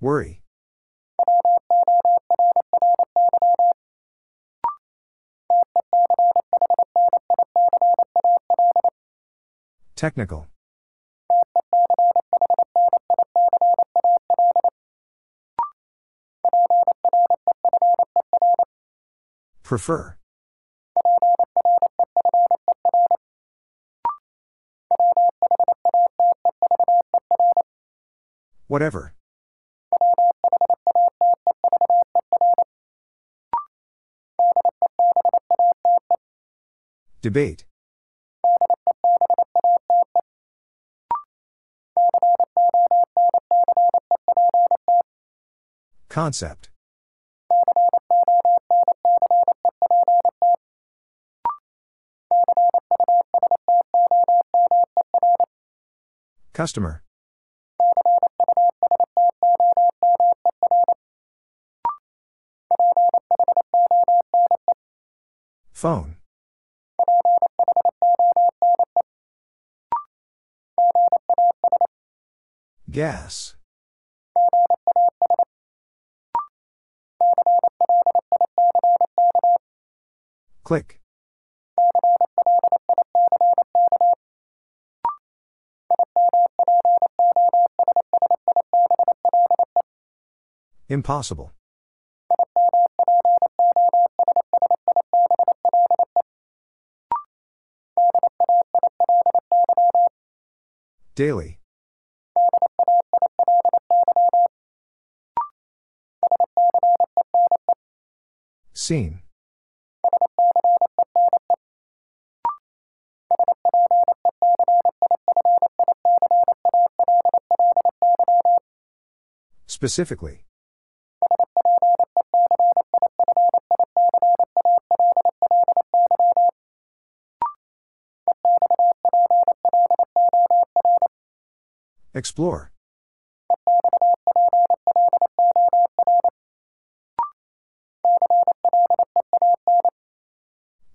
Worry. Technical. Prefer. Whatever. Debate. Concept. Customer. Phone. Gas. Click. Impossible. Daily. Seen. Specifically. Explore.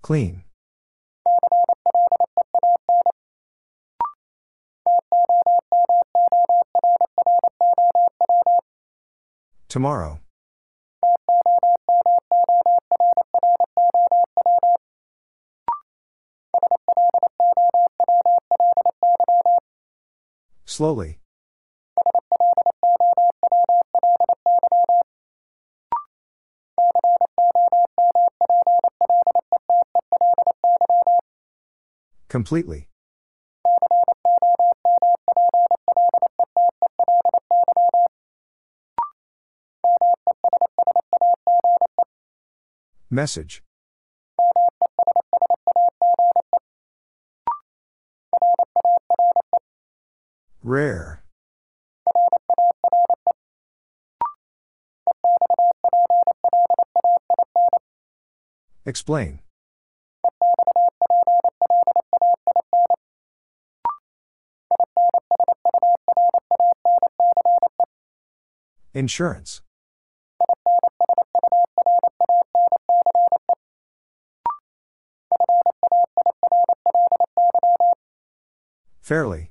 Clean. Tomorrow. Slowly. Completely. Message. Rare. Explain. Insurance. Fairly.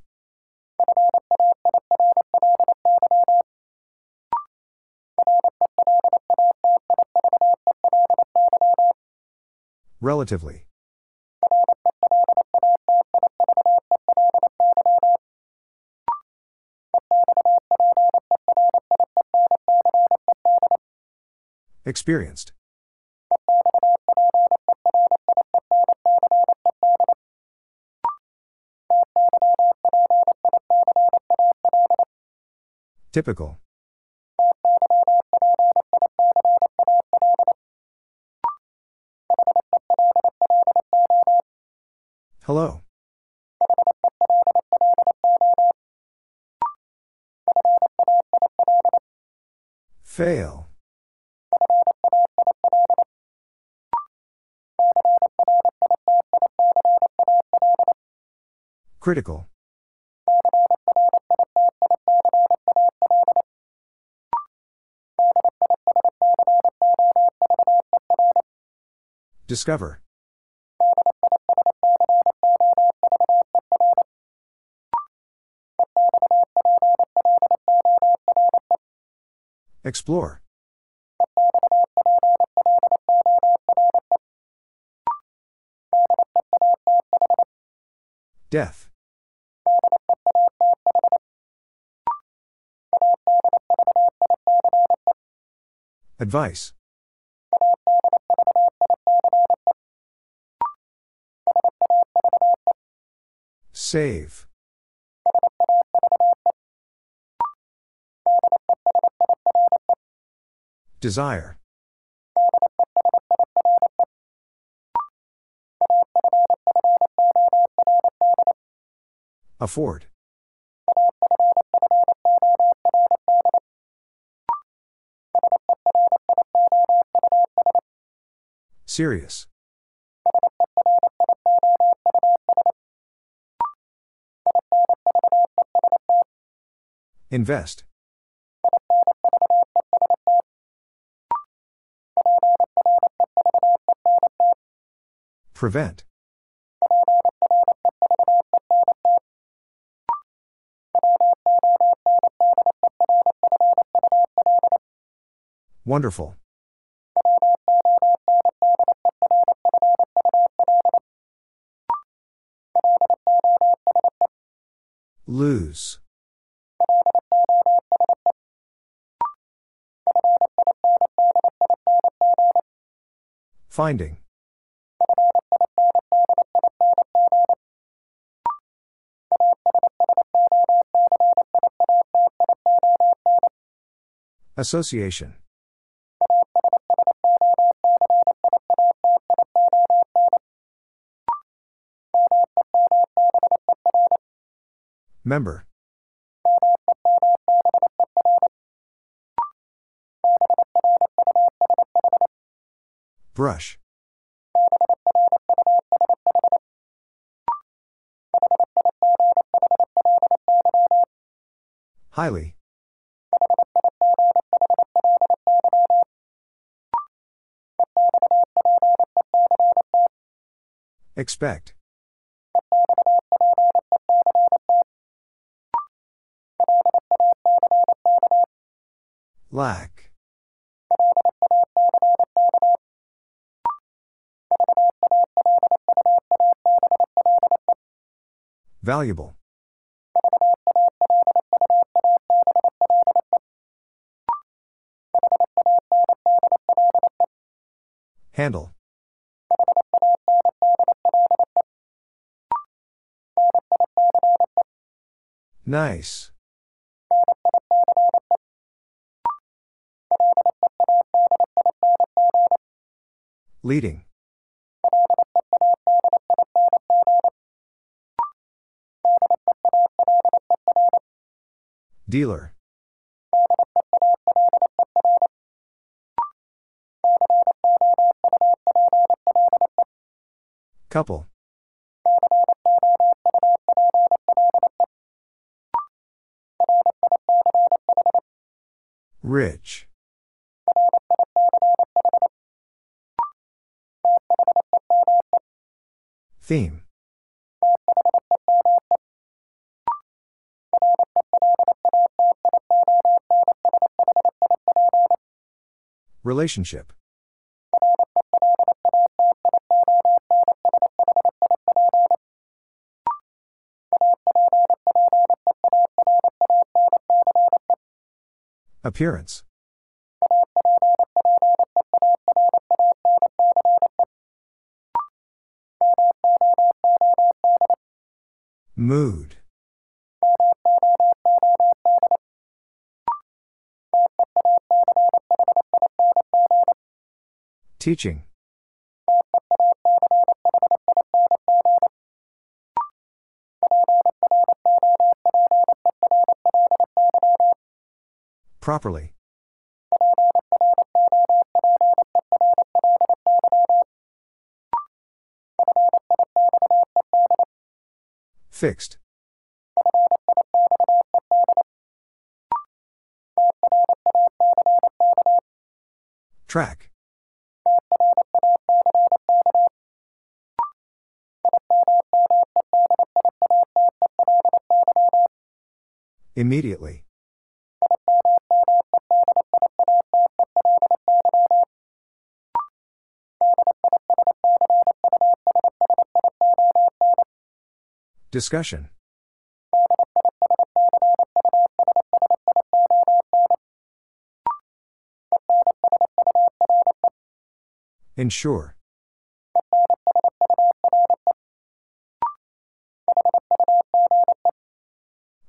Relatively. Experienced. Typical. Fail. Critical. Discover. Explore. Death. Advice. Save. Desire. Afford. Serious. Invest. Prevent. Wonderful. Lose. Finding. Association. Member. Brush. Highly. Expect. Lack. Valuable. Handle. Nice. Leading. Dealer. Couple. Rich. Theme. Relationship. Appearance. Mood. Teaching. Properly. Fixed. Track. Immediately. Discussion. Ensure.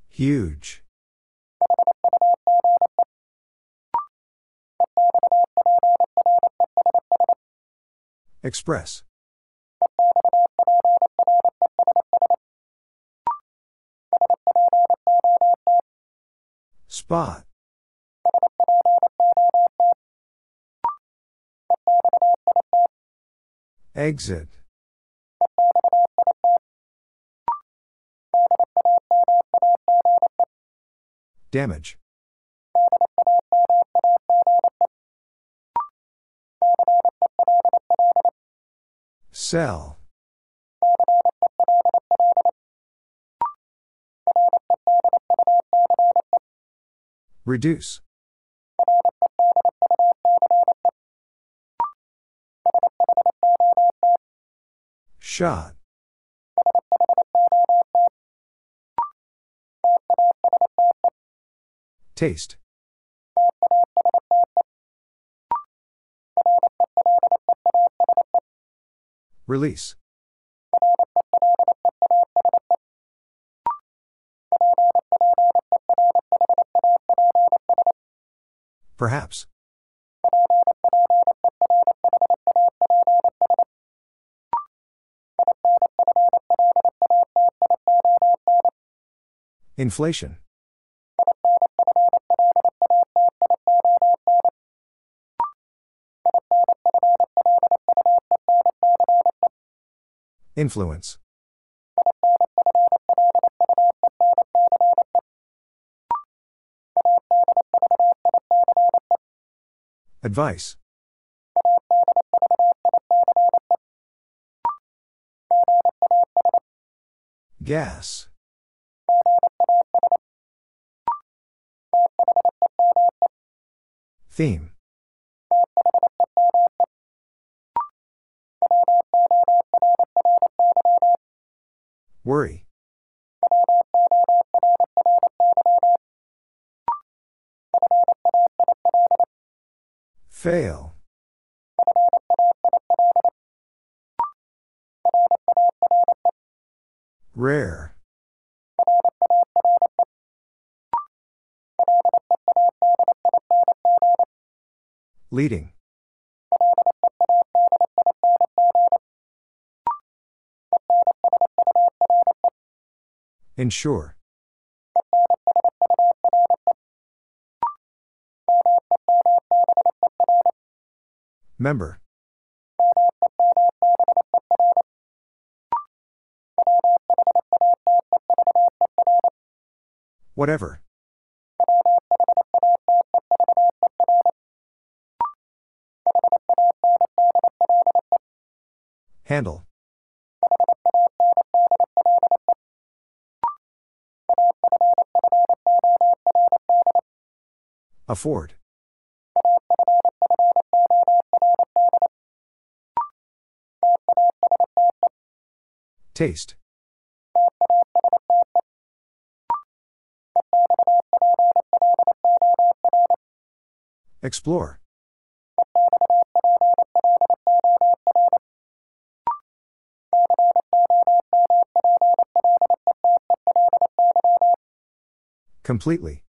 Huge. Express. Spot. Exit. Damage. Sell. Reduce. Shot. Taste. Release. Perhaps. Inflation. Influence. Advice. Gas. Theme. Worry. Leading. Ensure. Member. Whatever. Handle. Afford. Taste. Explore. Completely.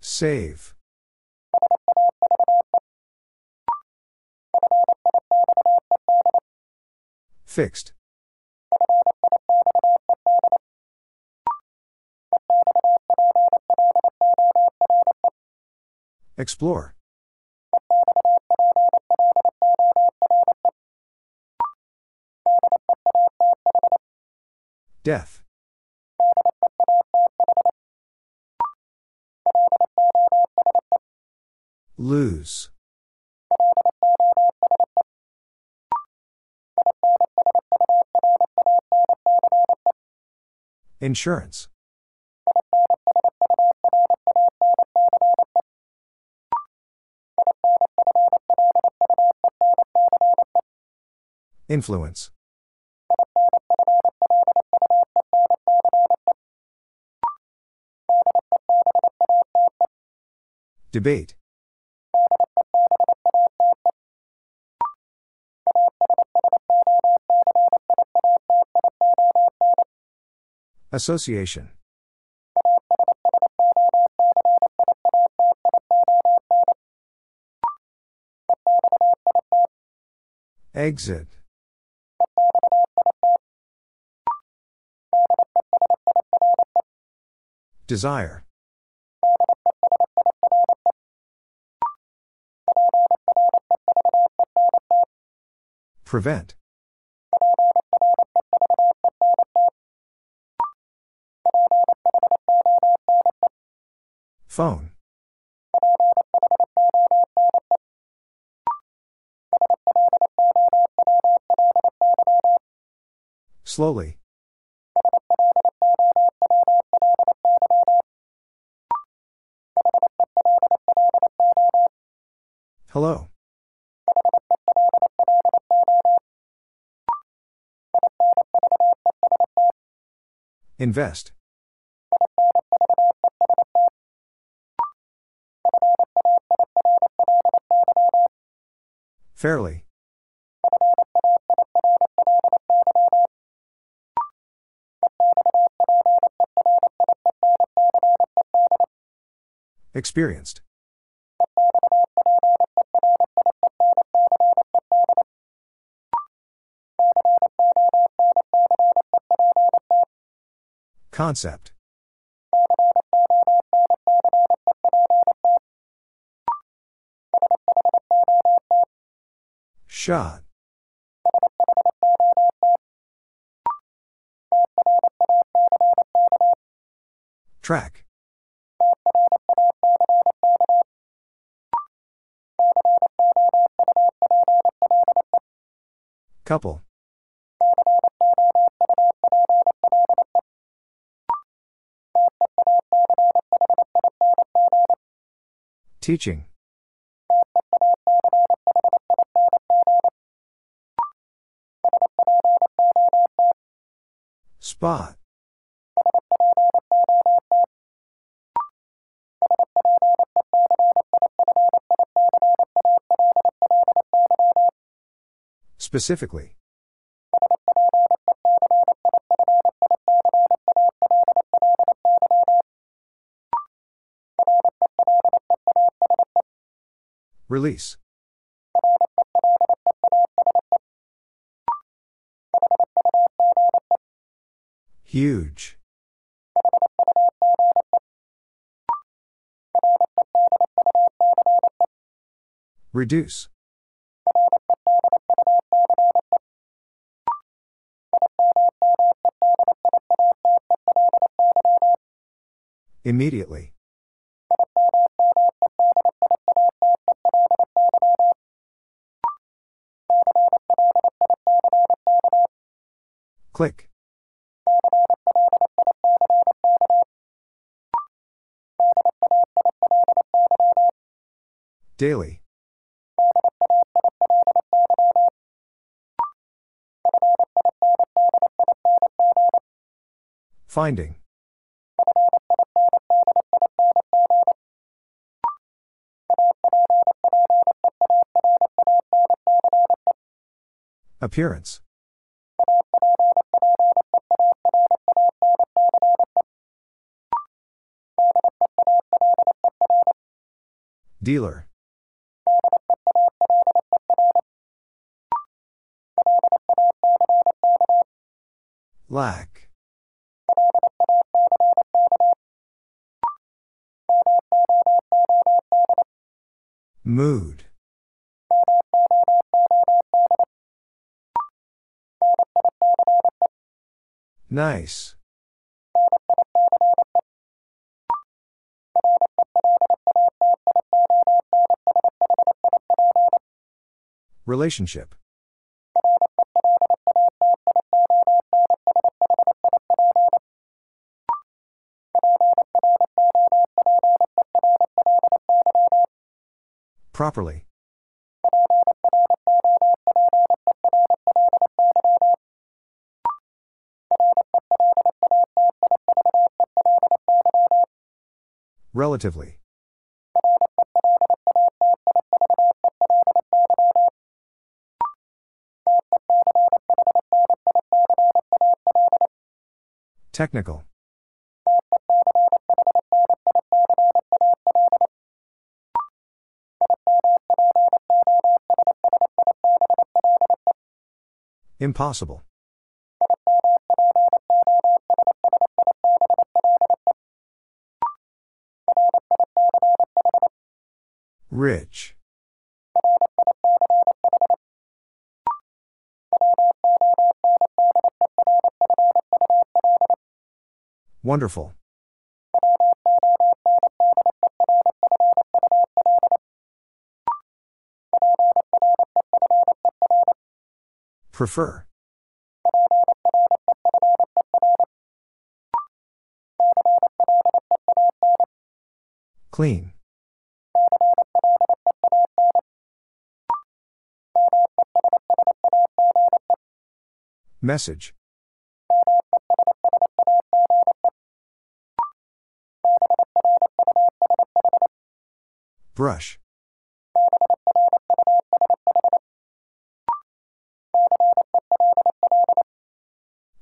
Save. Fixed. Explore. Death. Lose. Insurance. Influence. Debate. Association. Exit. Desire. Prevent. Phone. Slowly. Hello. Invest. Fairly. Experienced. Concept. Shot. Track. Couple. Teaching. Spot. Specifically. Release. Huge. Reduce. Immediately. Click. Daily. Finding. Appearance. Dealer. Lack. Mood. Nice. Relationship Properly. Relatively. Technical. Impossible. Rich. Wonderful. Prefer. Clean. Message. Brush.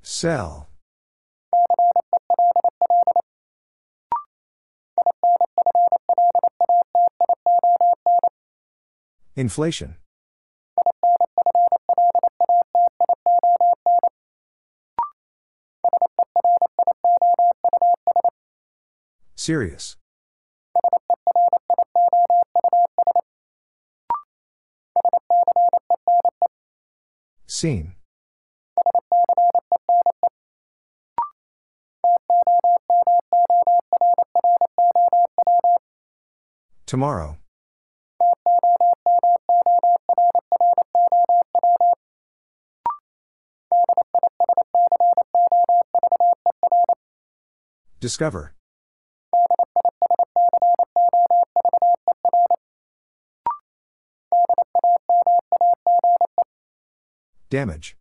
Sell. Inflation. Serious. Seen. Tomorrow. Discover. Damage.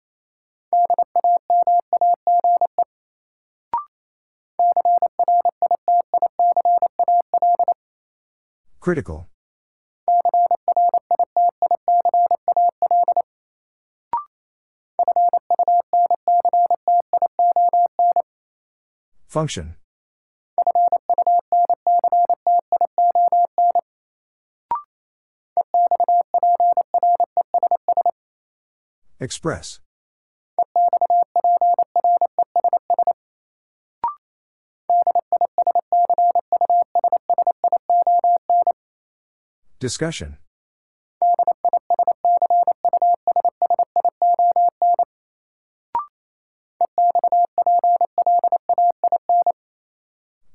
Critical. Function. Express. Discussion.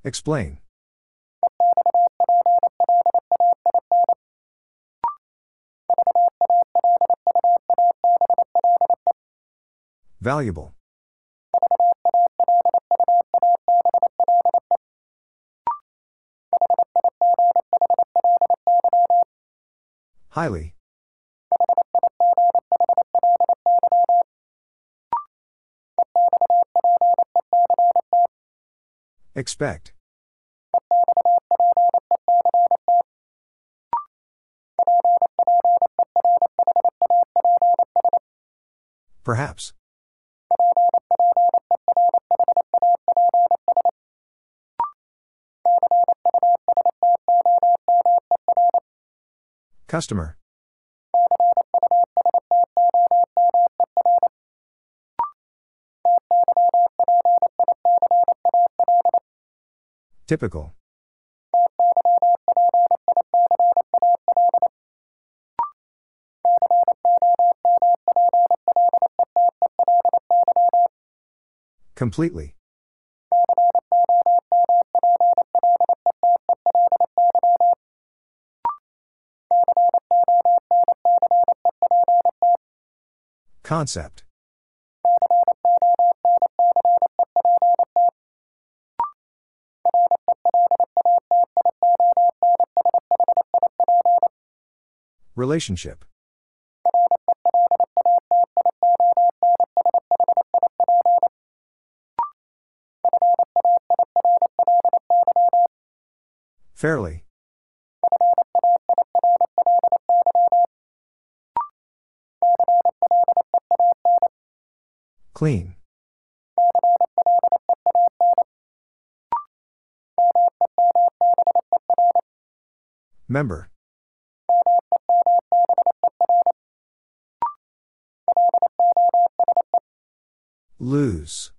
Explain. Valuable. Highly. Expect. Perhaps. Customer. Typical. Completely. Concept. Relationship. Fairly. Clean. Member. Lose.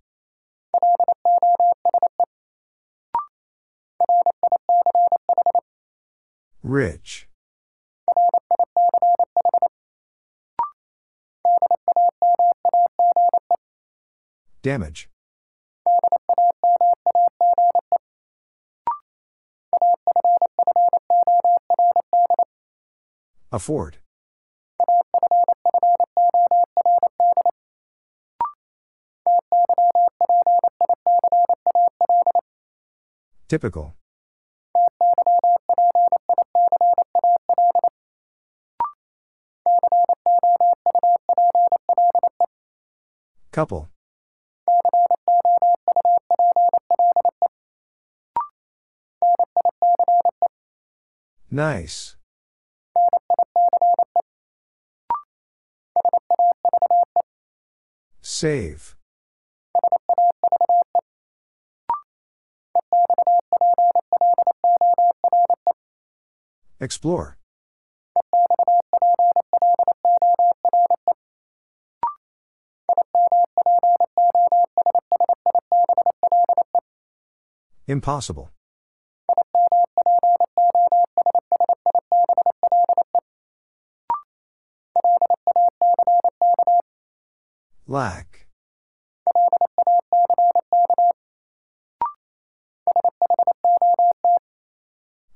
Rich. Damage. Afford. Typical. Couple. Nice. Save. Explore. Impossible. Lack.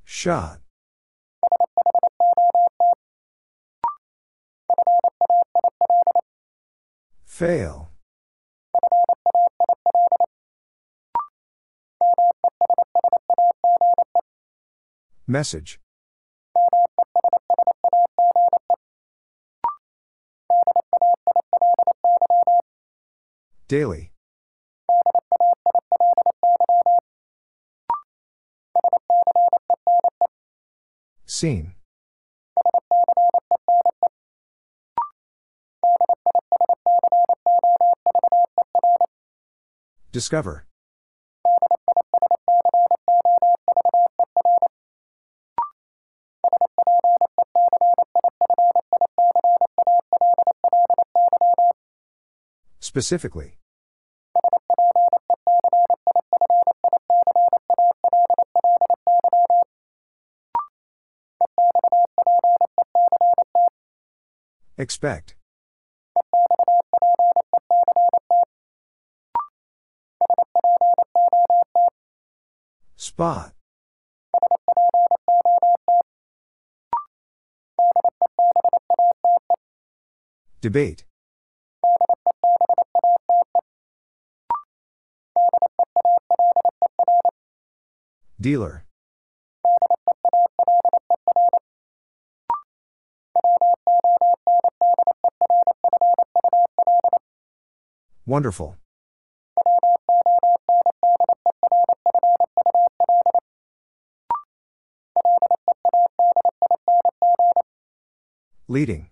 Shot. Fail. Message. Daily. Seen. Discover. Specifically. Expect. Spot. Debate. Dealer. Wonderful. Leading.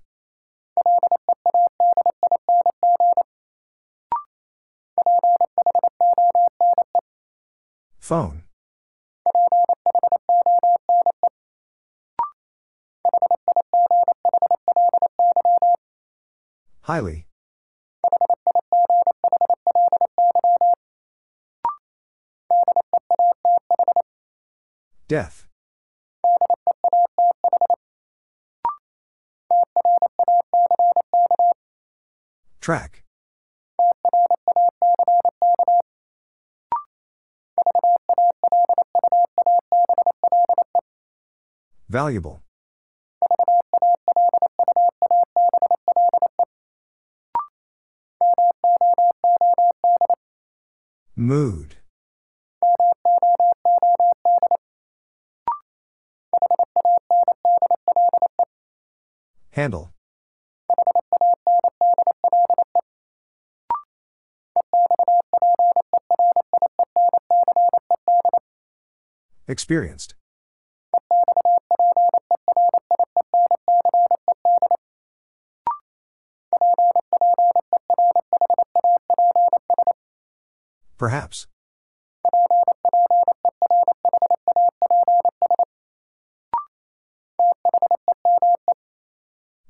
Phone. Highly. Death. Track. Valuable. Mood. Handle. Experienced. Perhaps.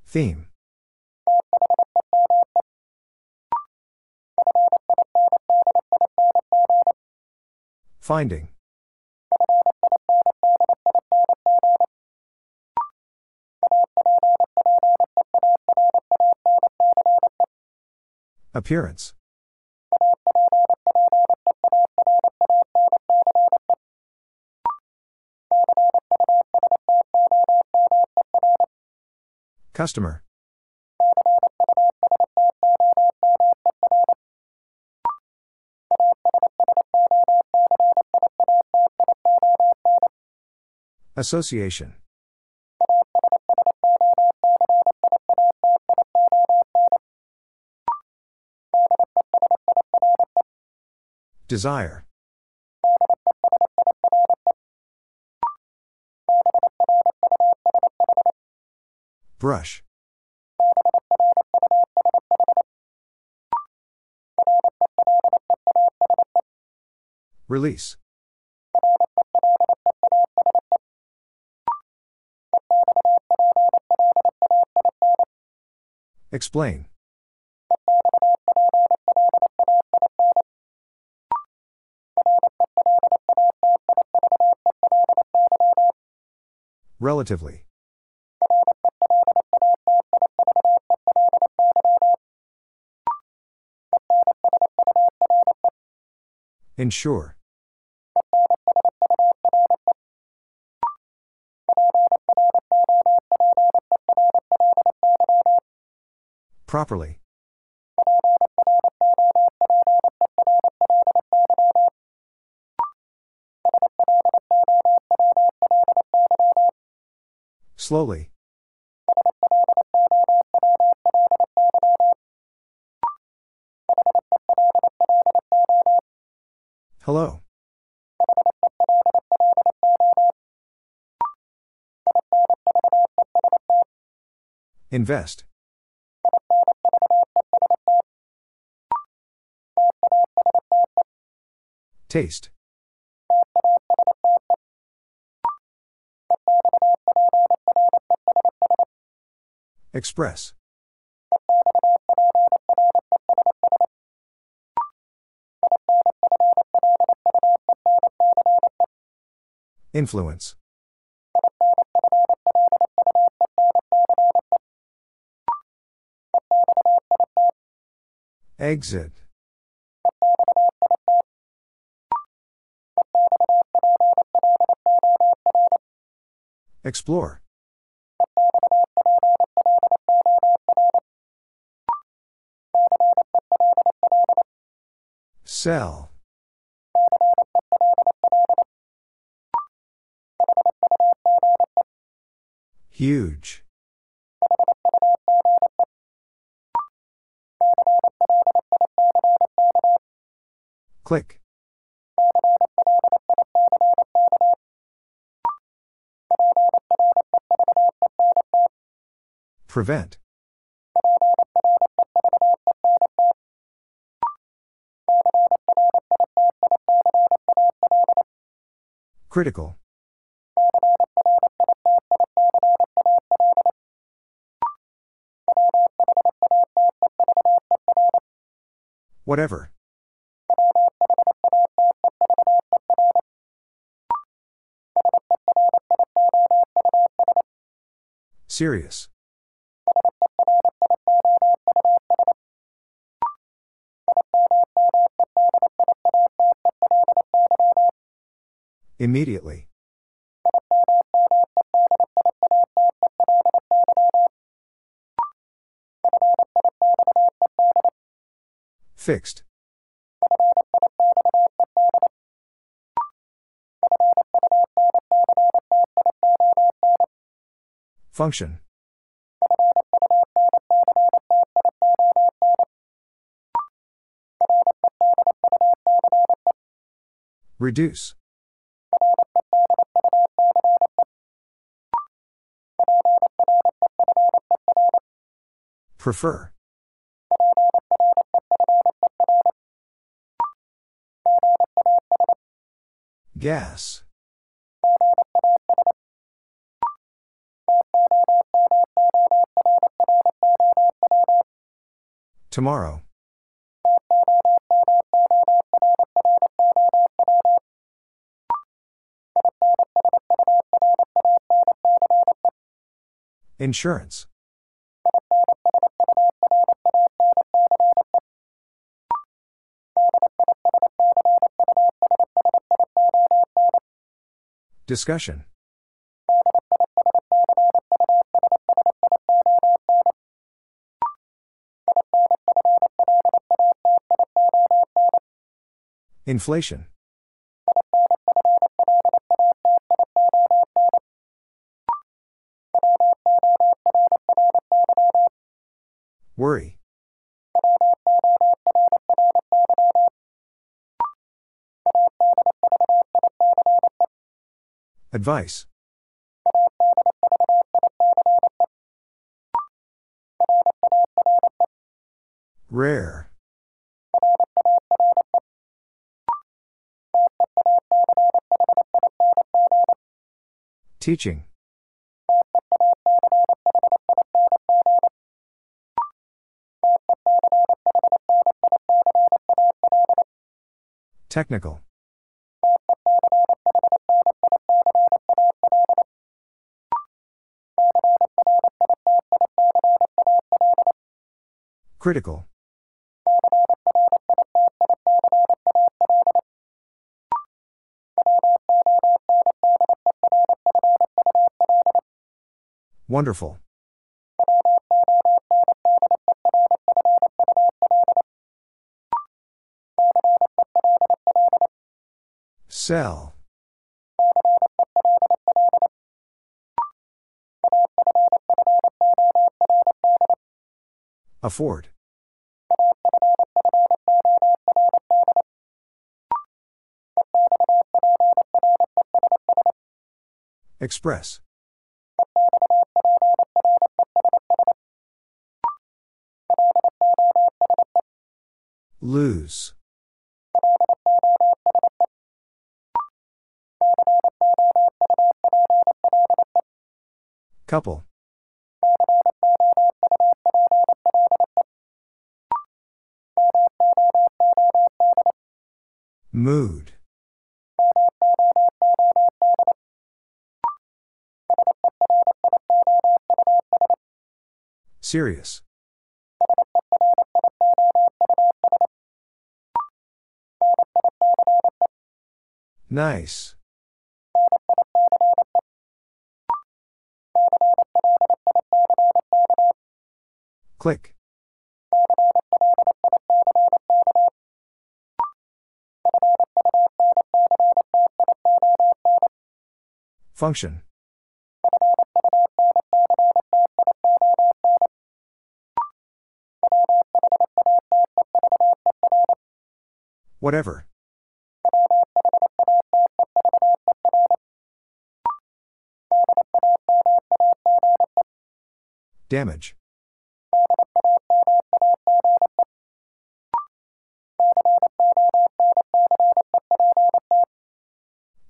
Theme. Finding. Appearance. Customer. Association. Desire. Brush. Release. Explain. Relatively. Ensure. Properly. Slowly. Hello. Invest. Taste. Express. Influence. Exit. Explore. Sell. Huge. Click. Prevent. Critical. Whatever. Serious. Immediately. Fixed. Function. Reduce. Prefer. Gas. Tomorrow. Insurance. Discussion. Inflation. Advice. Rare. Teaching. Technical. Critical. Wonderful. Sell. Afford. Express. Lose. Couple. Mood. Serious. Nice. Click. Function. Whatever. Damage.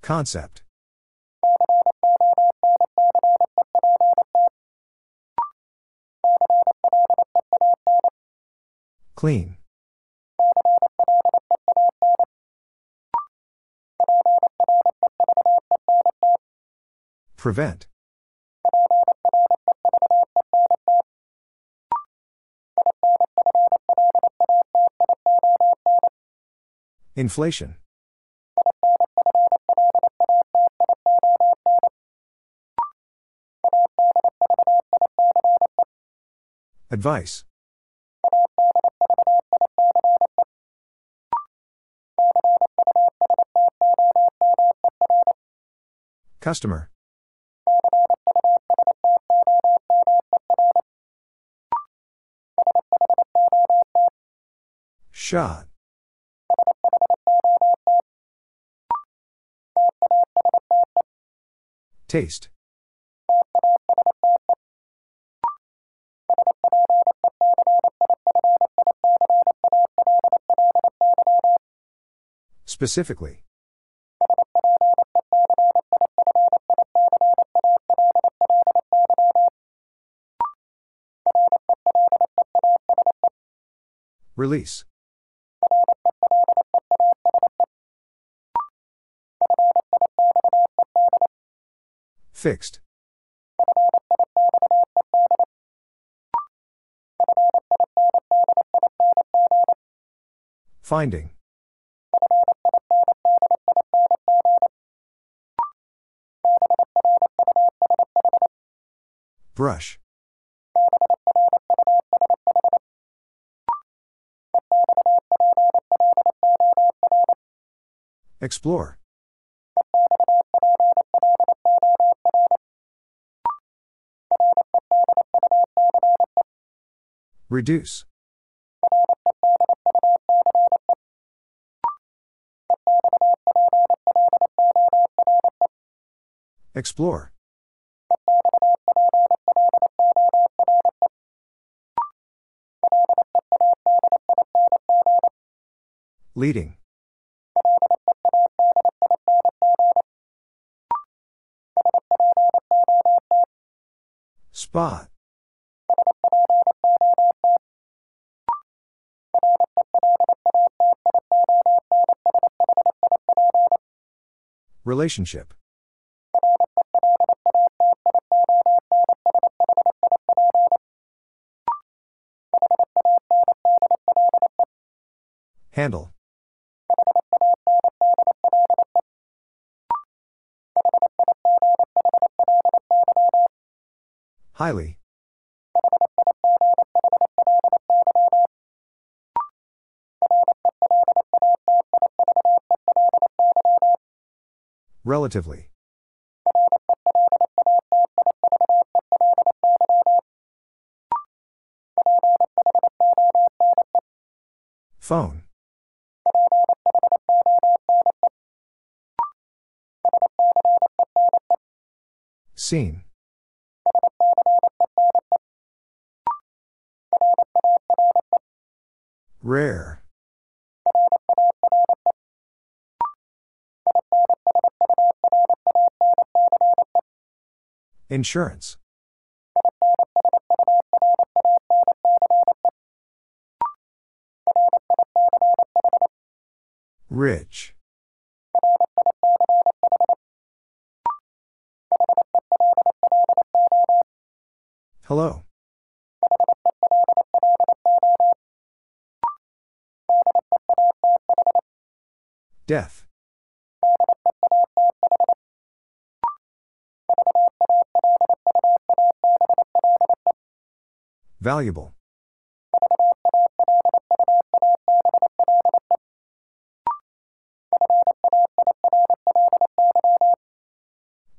Concept. Clean. Prevent. Inflation. Advice. Customer. Shot. Taste. Specifically. Release. Fixed. Finding. Brush. Explore. Reduce. Explore. Leading. Spot. Relationship. Handle. Highly. Relatively. Phone. Seen. Rare. Insurance. Rich. Hello. Death. Valuable.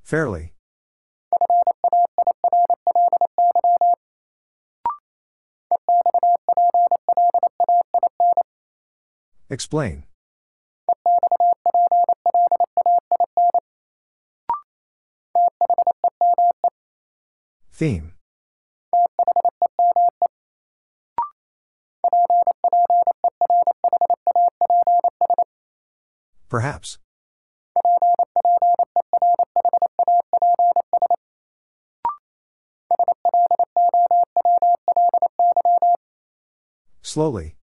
Fairly. Explain. Theme. Perhaps. Slowly.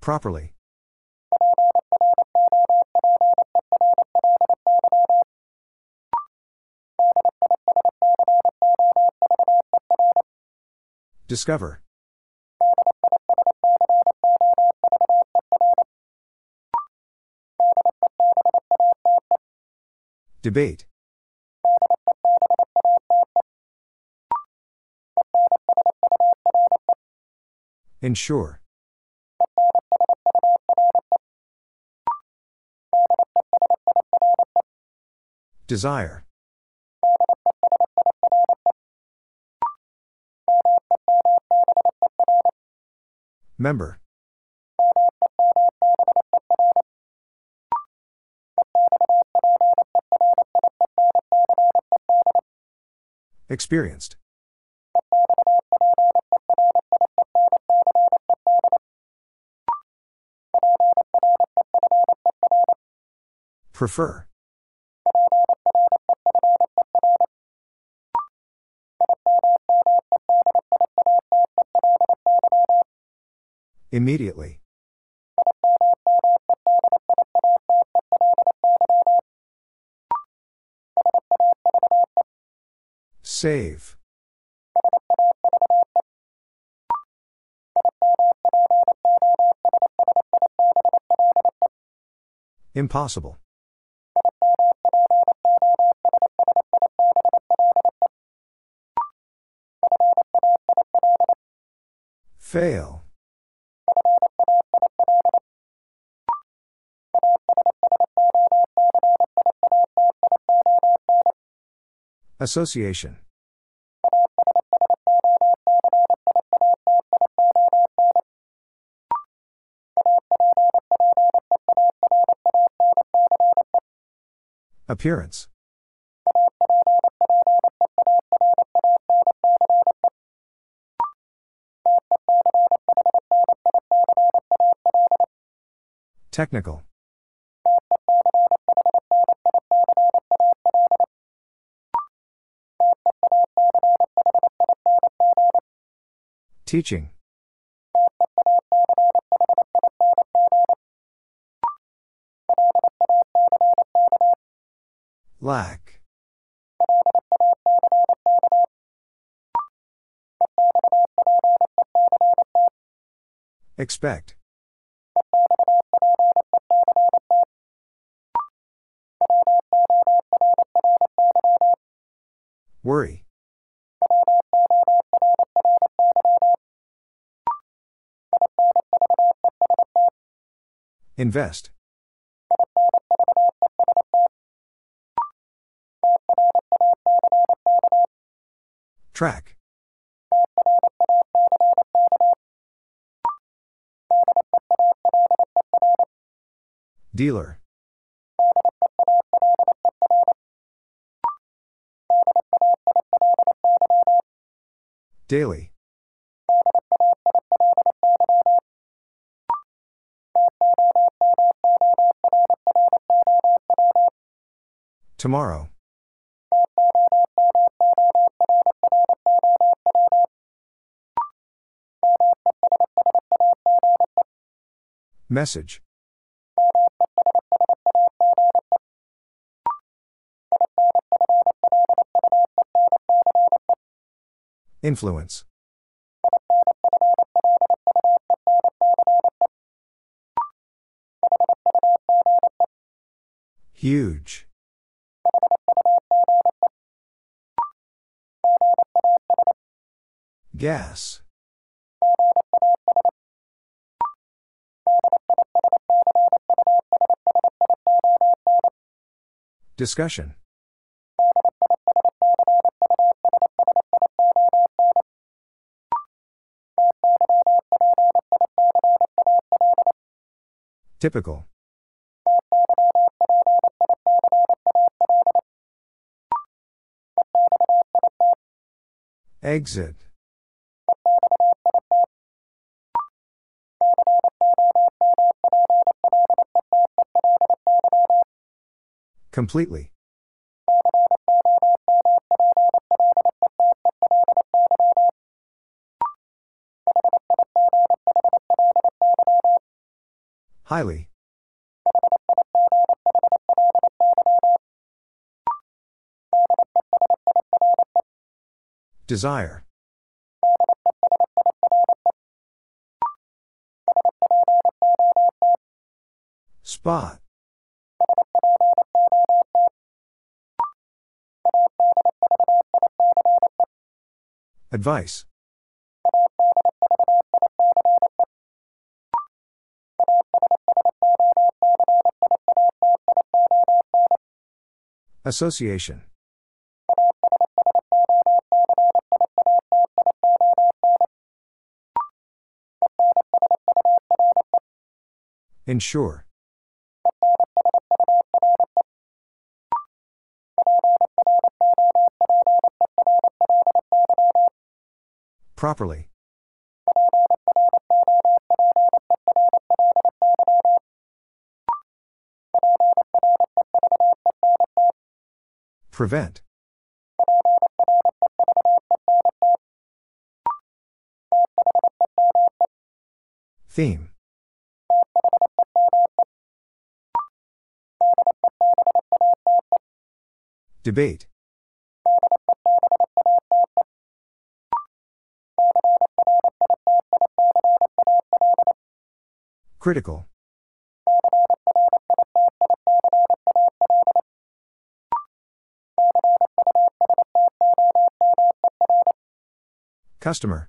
Properly. Discover. Debate. Ensure. Desire. Member. Experienced. Prefer. Immediately. Save. Impossible. Fail. Association. Appearance. Technical. Teaching. Lack. Expect. Worry. Invest. Track. Dealer. Daily. Tomorrow. Message. Influence. Huge. Gas. Discussion. Typical. Exit. Completely. Highly. Desire. Spot. Advice. Association. Ensure. Properly. Prevent. Theme. Debate. Critical. Customer.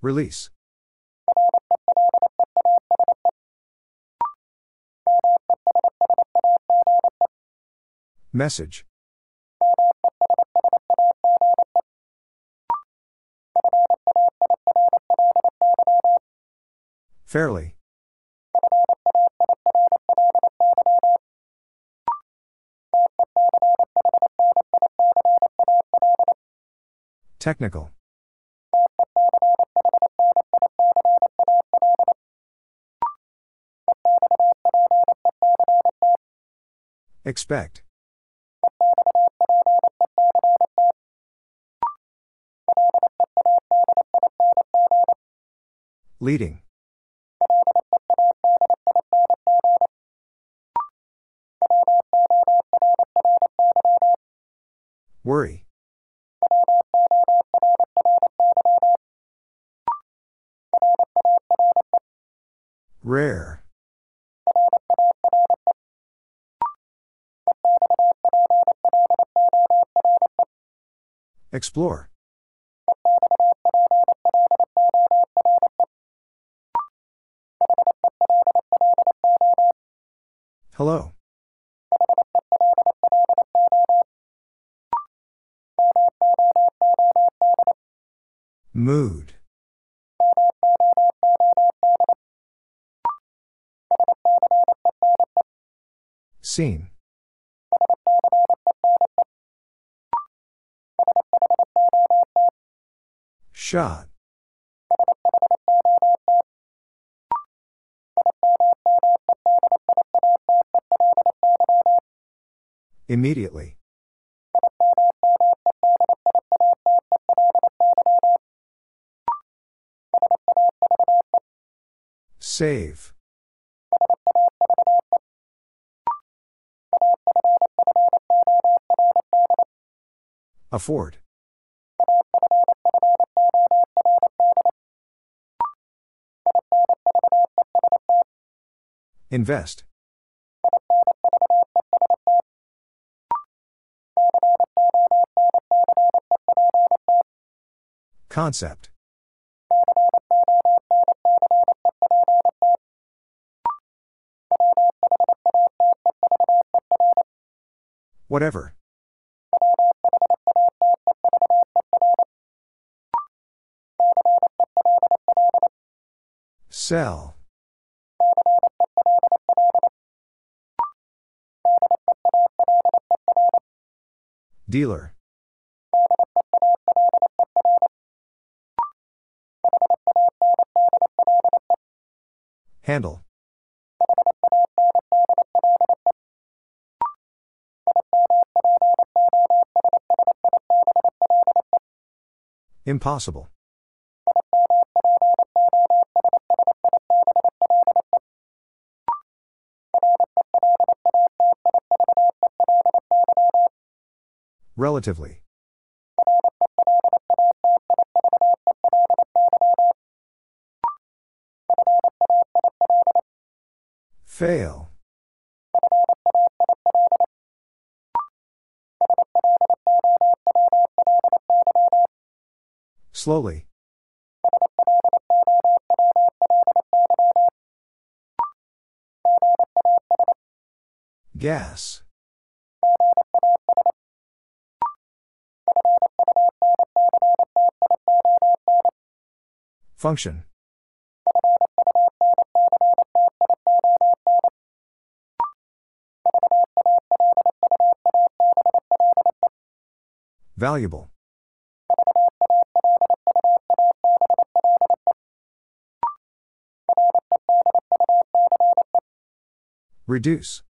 Release. Message. Fairly. Technical. Expect. Leading. Worry. Rare. Explore. Hello. Scene. Shot. Immediately. Save. Afford. Invest. Concept. Whatever. Sell. Dealer. Handle. Impossible. Relatively. Fail. Slowly. Gas. Function. Valuable. Reduce.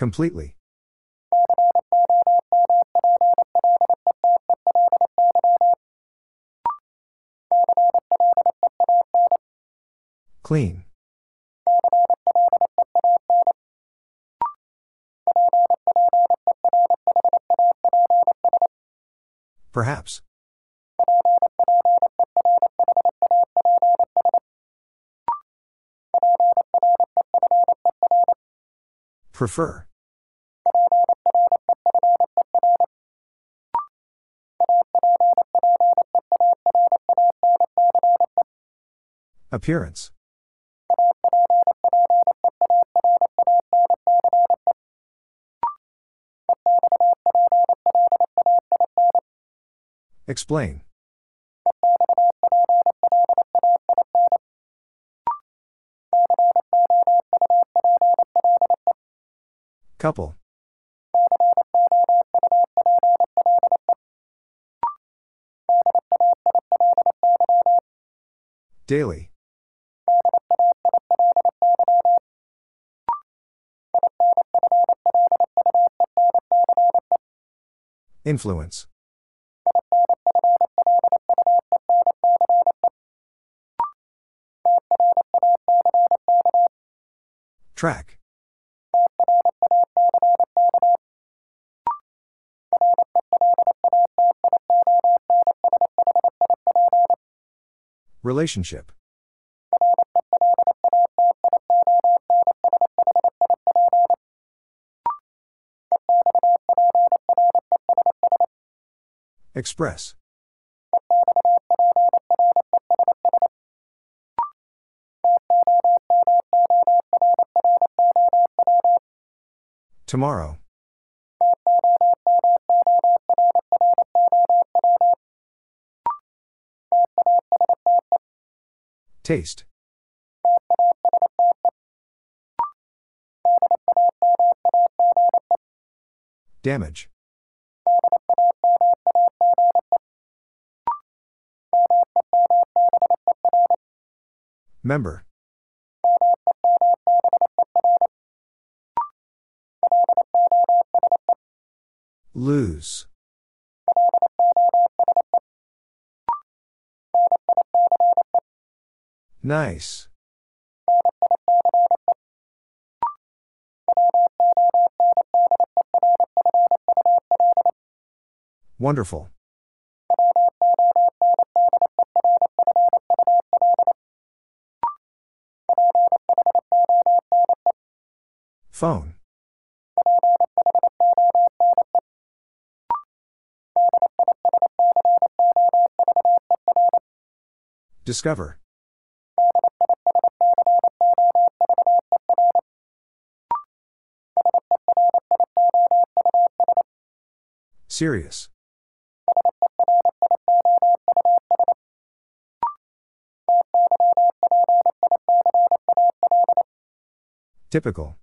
Completely. Clean. Perhaps. Prefer. Appearance. Explain. Couple. Daily. Influence. Track. Relationship. Express. Tomorrow. Taste. Damage. Member. Lose. Nice. Wonderful. Phone. Discover. Serious. Typical.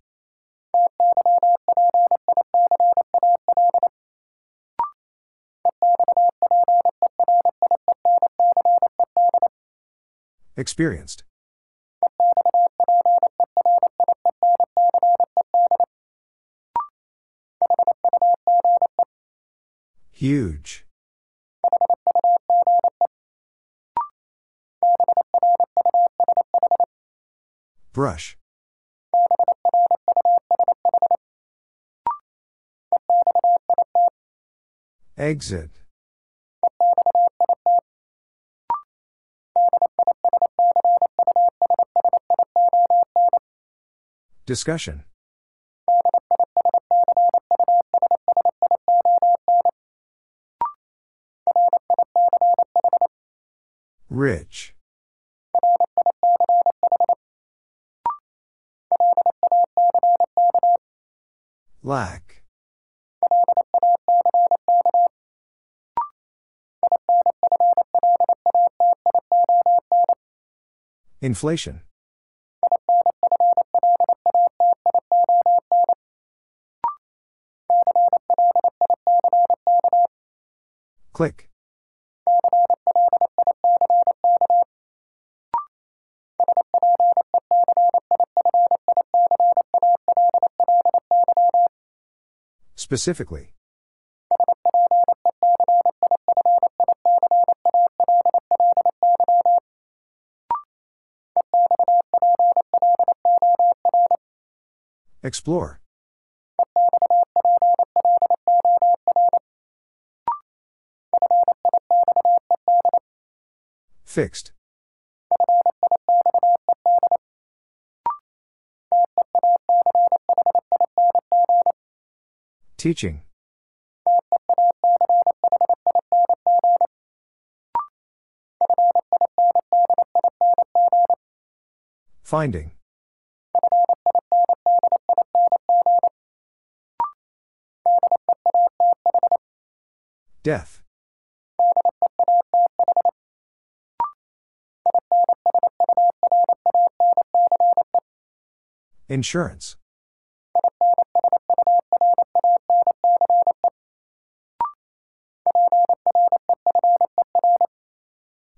Experienced. Huge. Brush. Exit. Discussion. Rich. Lack. Inflation. Click. Specifically. Explore. Fixed. Teaching. Finding. Death. Insurance.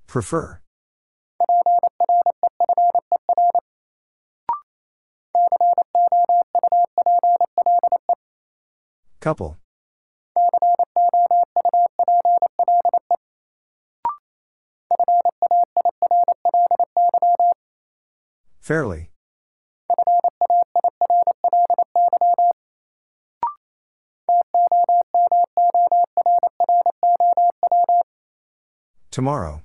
Prefer. Couple. Fairly. Tomorrow.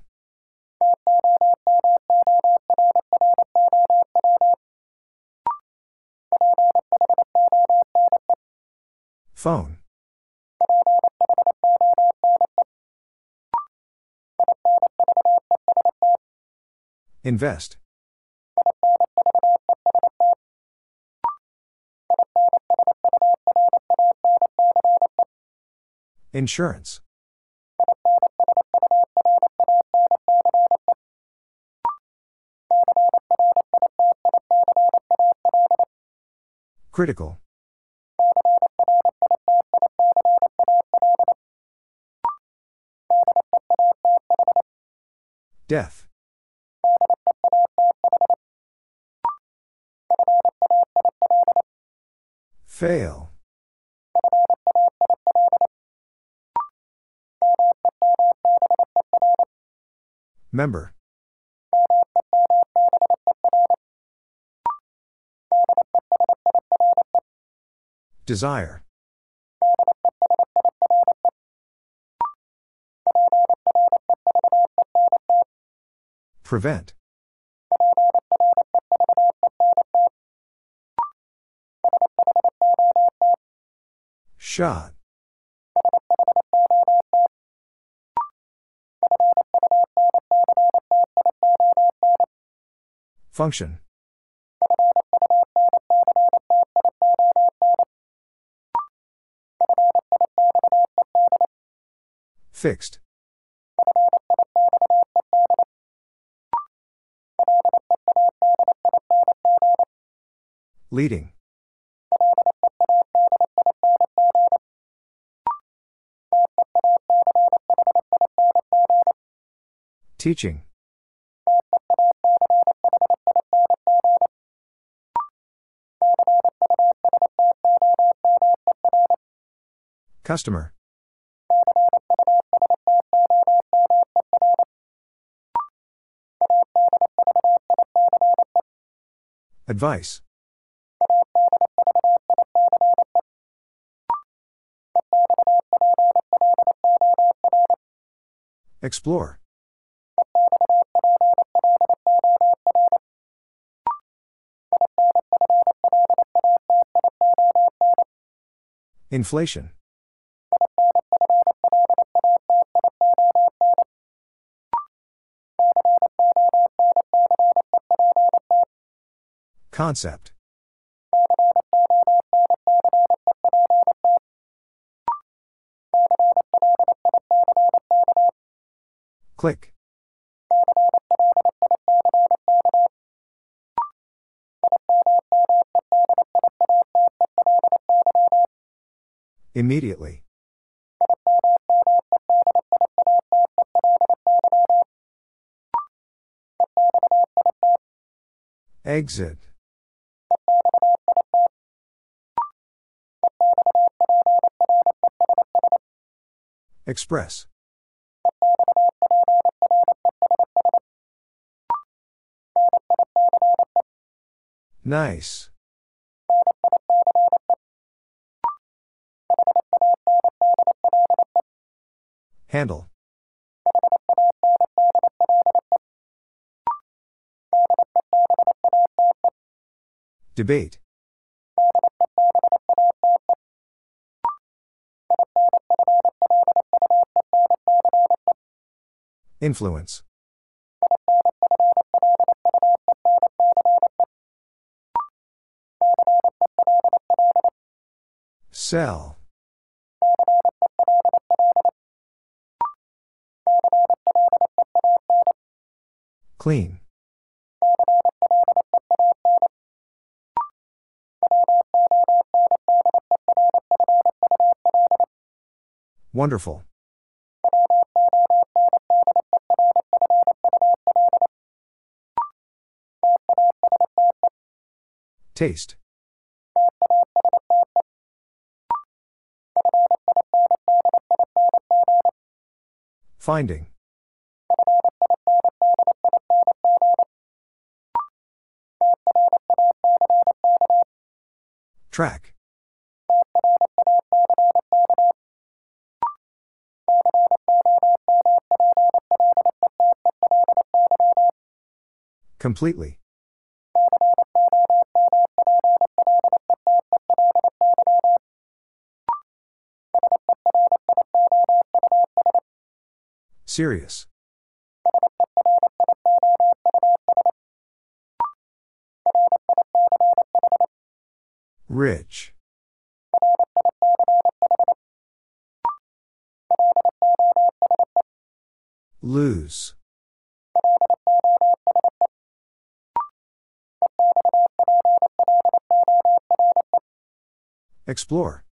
Phone. Invest. Insurance. Critical. Death. Fail. Member. Desire. Prevent. Shot. Function. Fixed. Leading. Teaching. Customer. Advice. Explore. Inflation. Concept. Click. Immediately. Exit. Express. Nice. Handle. Debate. Influence. Sell. Clean. Wonderful. Taste. Finding. Track. Completely. Serious. Rich. Lose. Explore.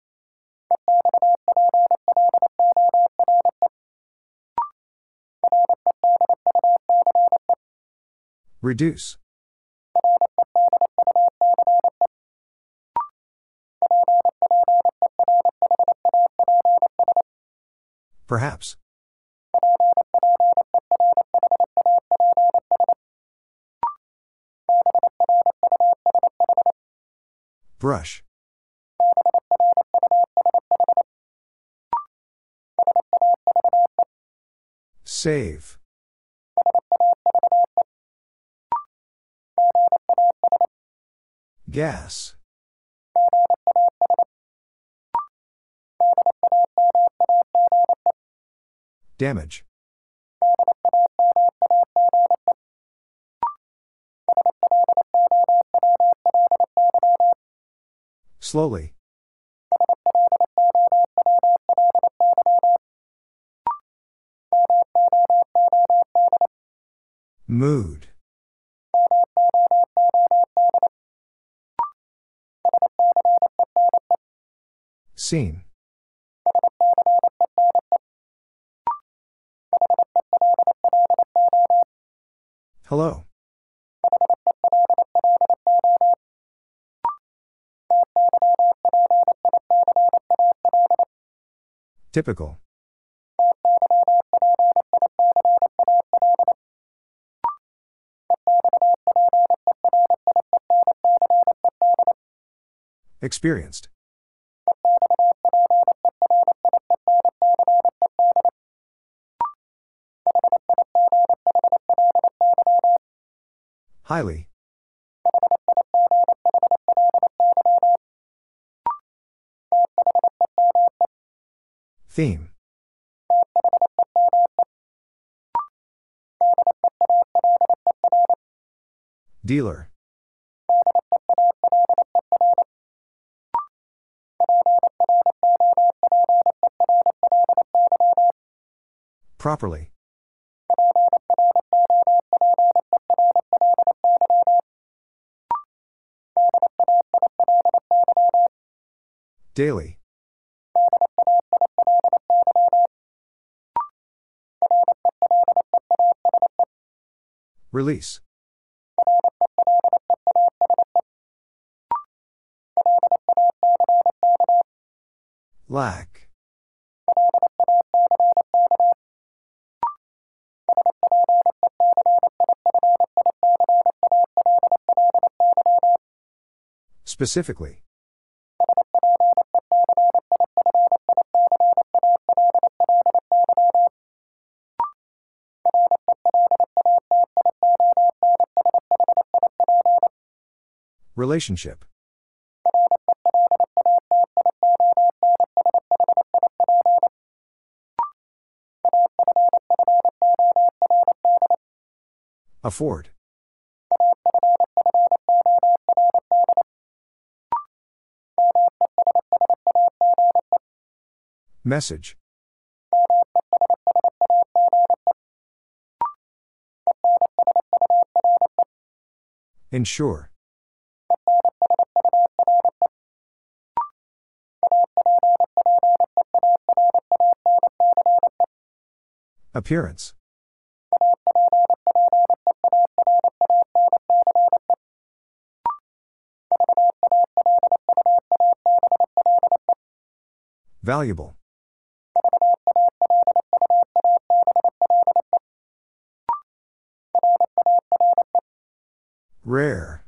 Reduce. Perhaps. Brush. Save. Gas. Damage. Slowly. Mood. Seen. Hello. Typical. Experienced. Highly. Theme. Dealer. Properly. Daily. Release. Lack. Specifically. Relationship. Afford. Message. Ensure. Appearance. Valuable. Rare.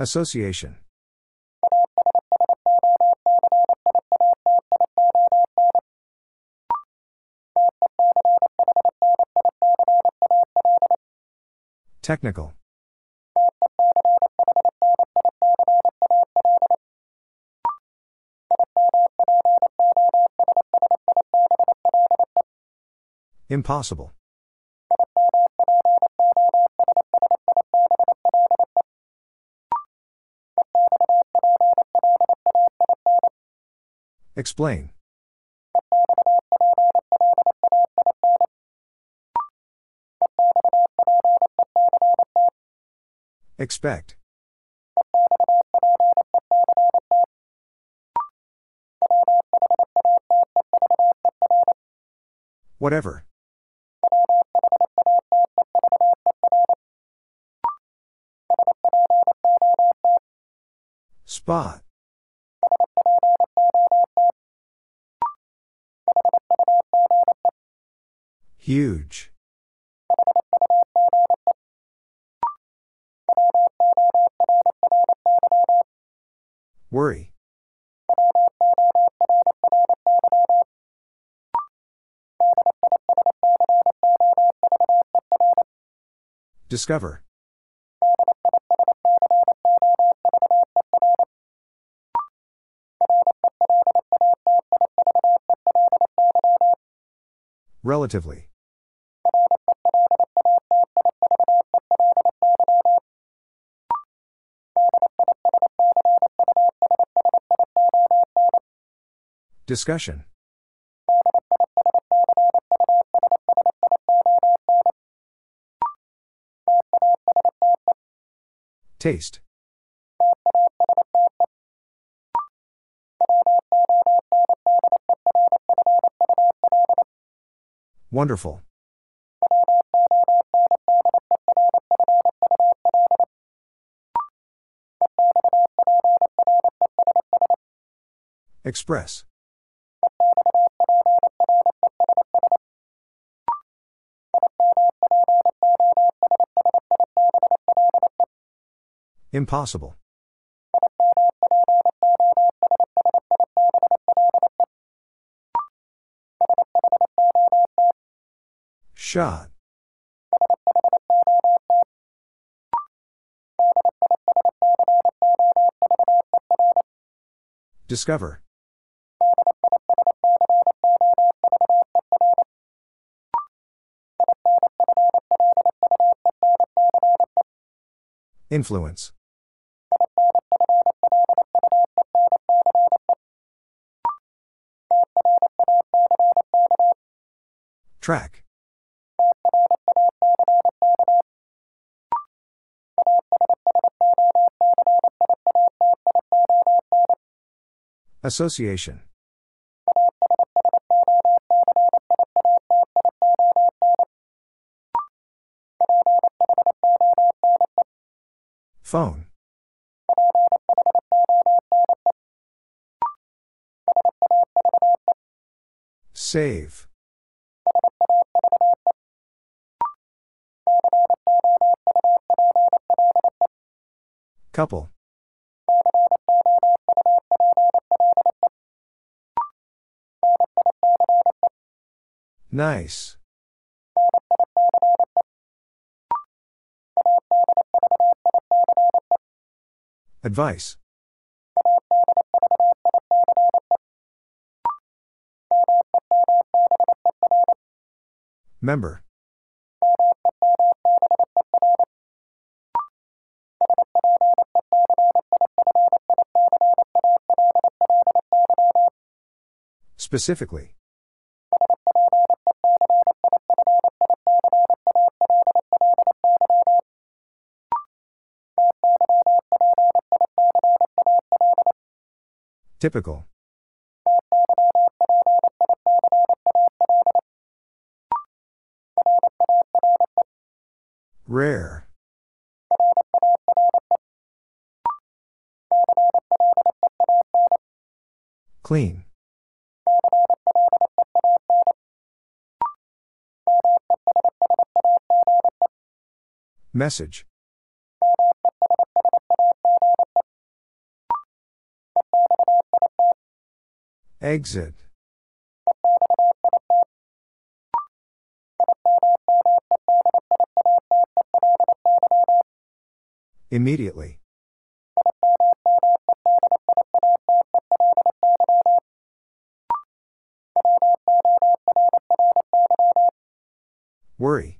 Association. Technical. Impossible. Explain. Expect. Whatever. Spot. Huge. Worry. Discover. Relatively. Discussion. Taste. Wonderful. Express. Impossible. Shot. Discover. Influence. Track. Association. Phone. Save. Couple. Nice. Advice. Member. Specifically. Typical. Rare. Clean. Message. Exit. Immediately. Worry.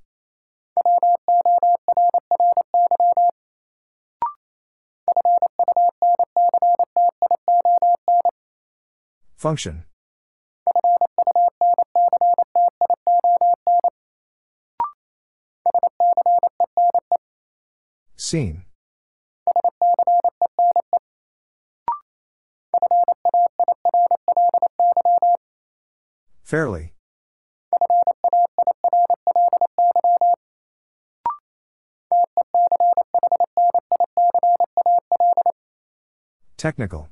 Function. Scene. Fairly. Technical.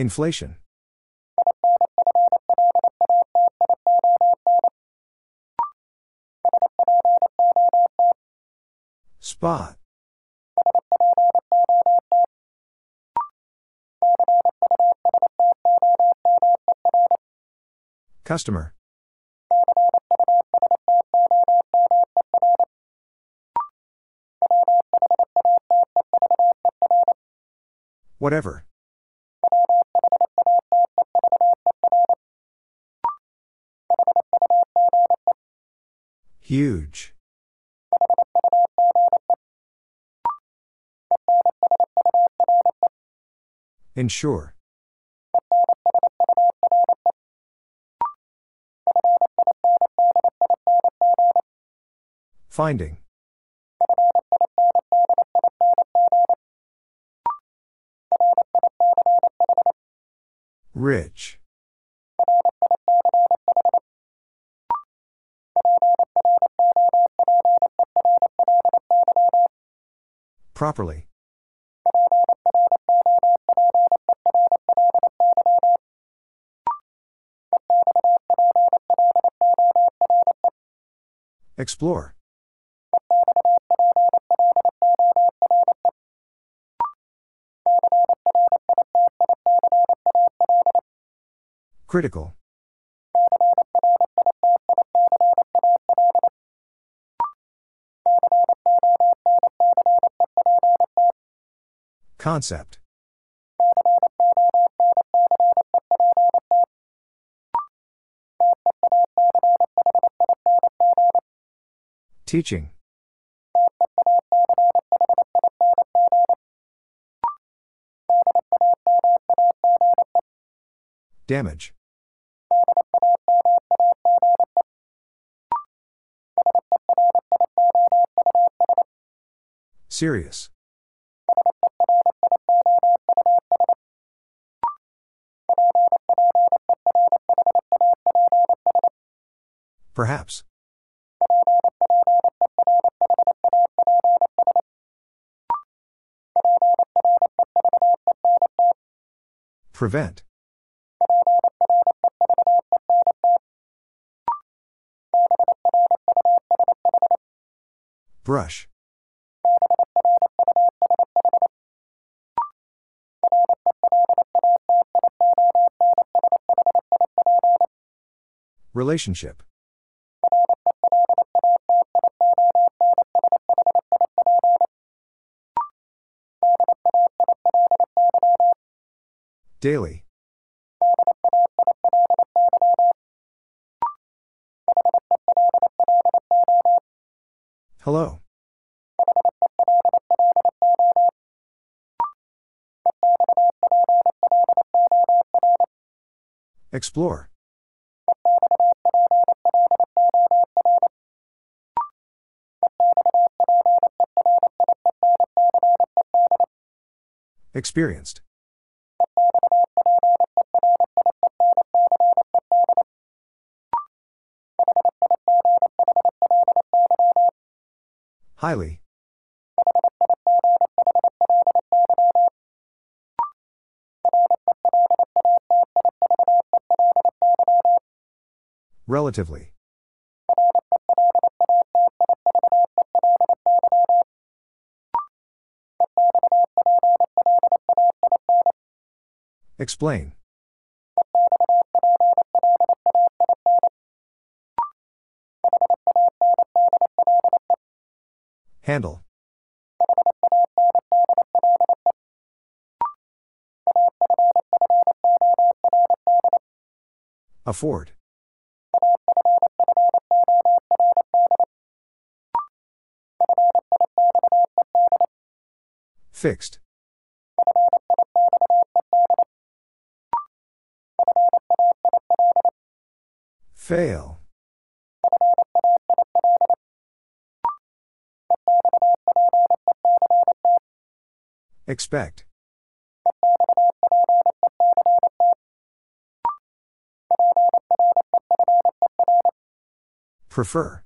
Inflation. Spot. Customer. Whatever. Huge. Ensure. Finding. Properly. Explore. Critical. Concept Teaching. Damage. Serious. Perhaps. Prevent. Brush. Relationship. Daily. Hello. Explore. Experienced. Highly. Relatively. Explain. Handle. Afford. Fixed. Fail. Expect. Prefer.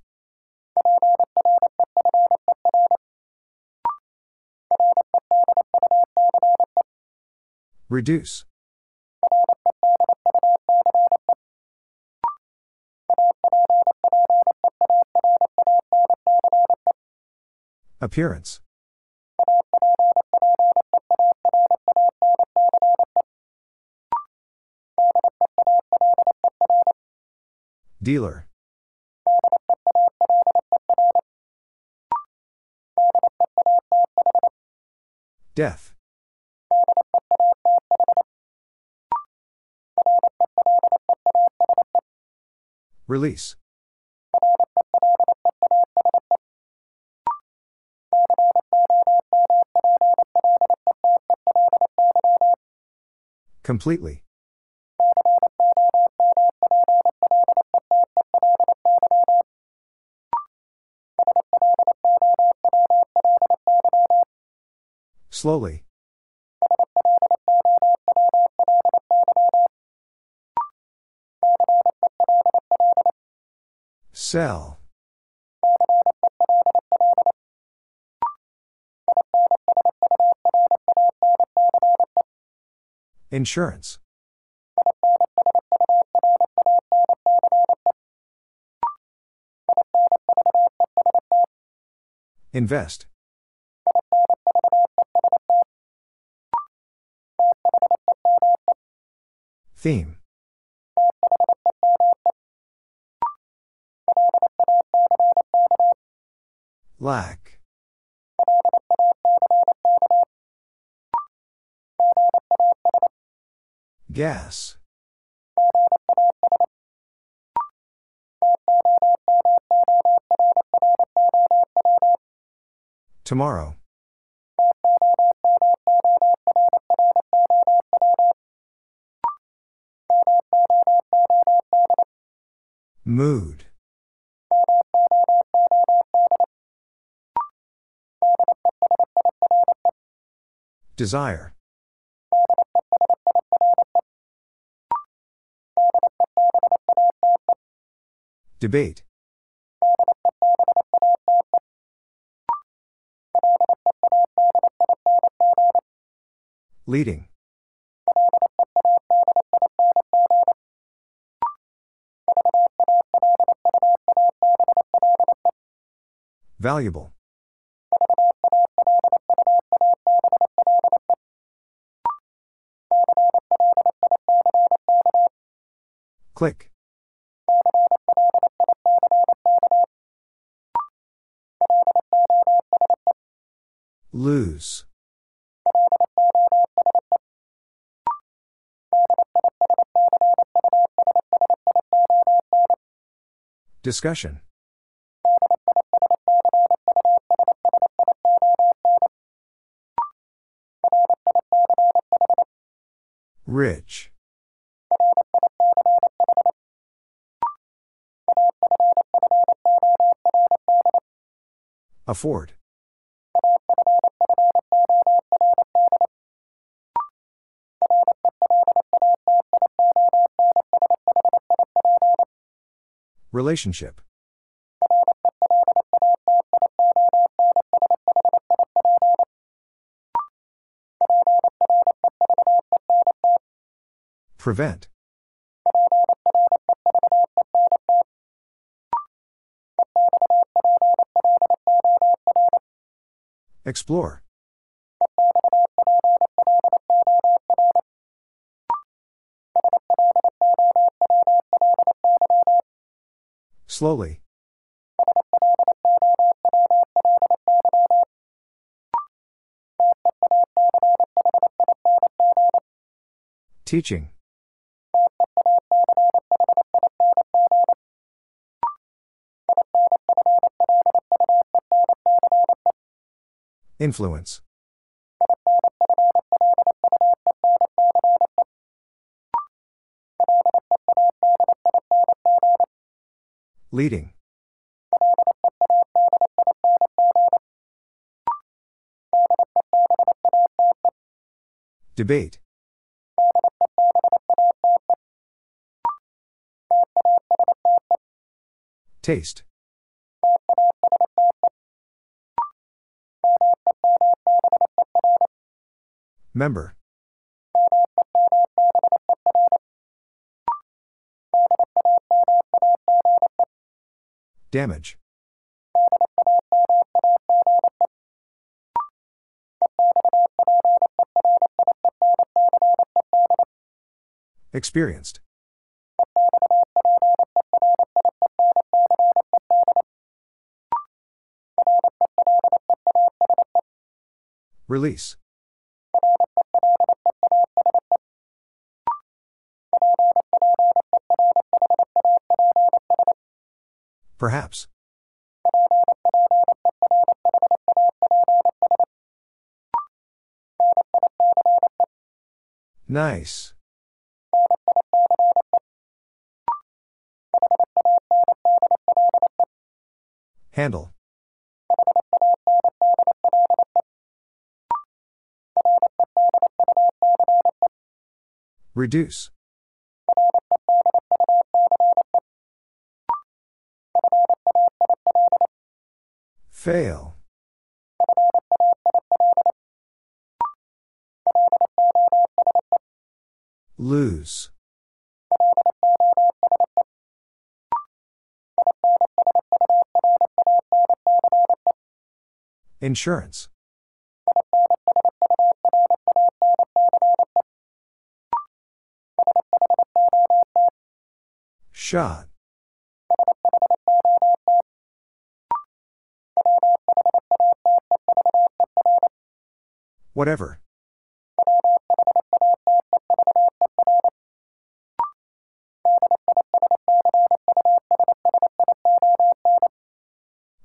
Reduce. Appearance. Dealer. Death. Release. Completely. Slowly. Sell. Insurance. Invest. Theme. Lack. Gas. Tomorrow. Mood. Desire. Debate. Leading. Valuable. Click. Lose. Discussion. Rich. Afford. Relationship. Prevent. Explore. Slowly. Teaching. Influence. Leading. Debate. Taste. Member. Damage. Experienced. Release. Perhaps. Nice. Handle. Reduce. Fail. Lose. Insurance. Shot. Whatever.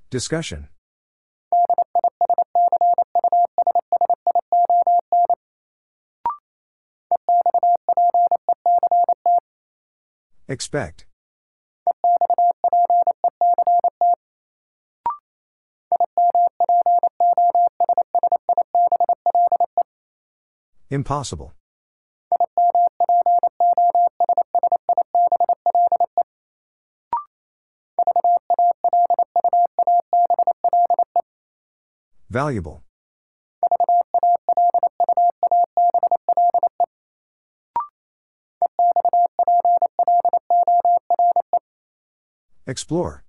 Discussion. Expect. Impossible. Valuable. Explore.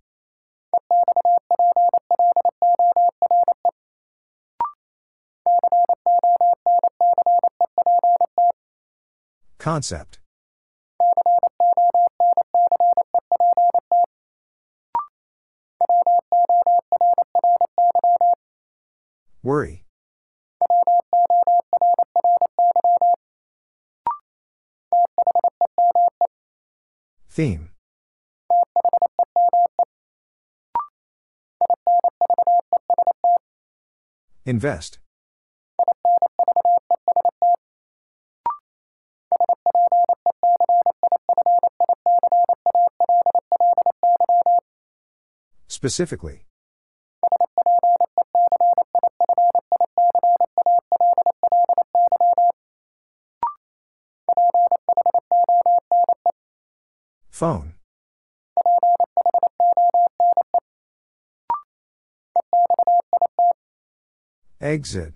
Concept. Worry. Theme. Invest. Specifically. Phone. Exit.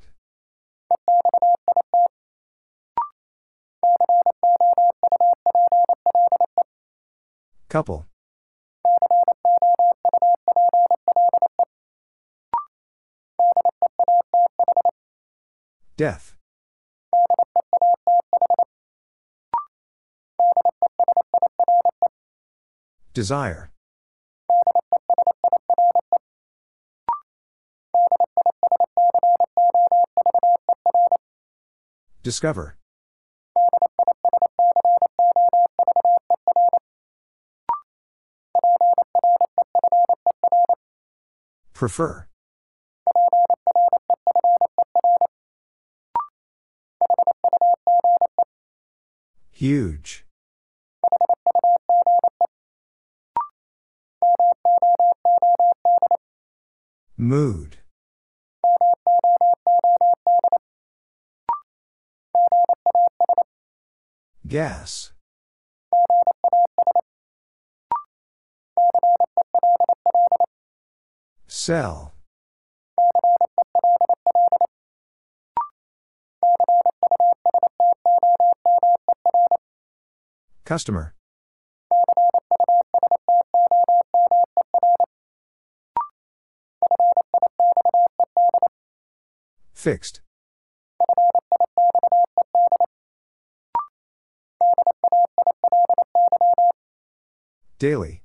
Couple. Death. Desire. Discover. Prefer. Huge. Mood. Gas. Sell. Customer. Fixed. Daily.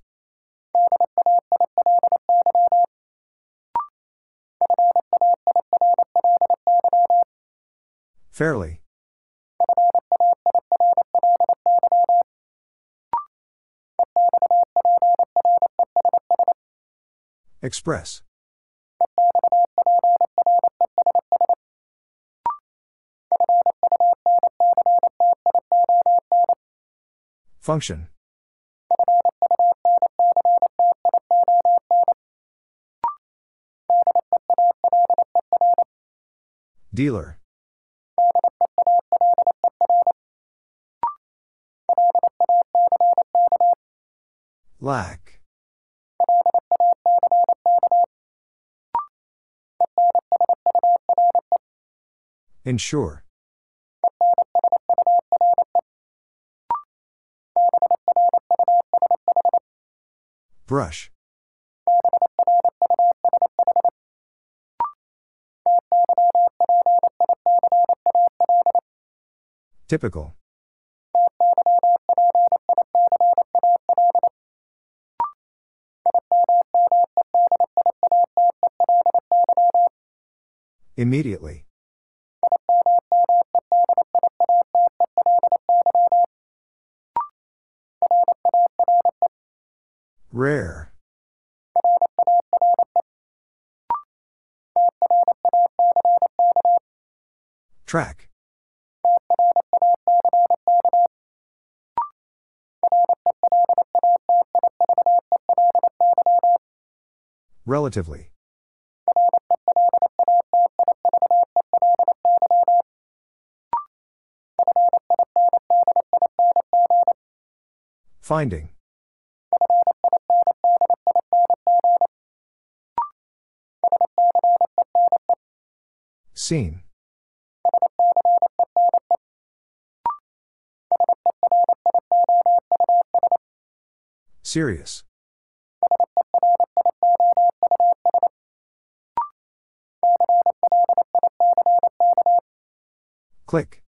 Fairly. Express. Function. Dealer. Lack. Ensure. Brush. Typical. Immediately. Rare. Track. Relatively. Finding. Seen. Serious. Click.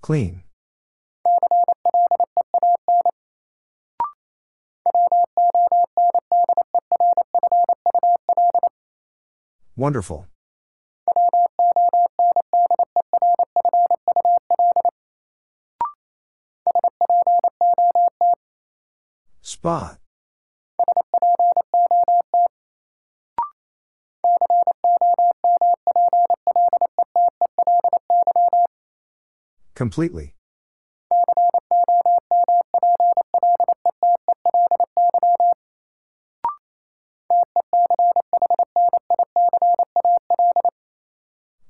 Clean. Wonderful. Spot. Completely.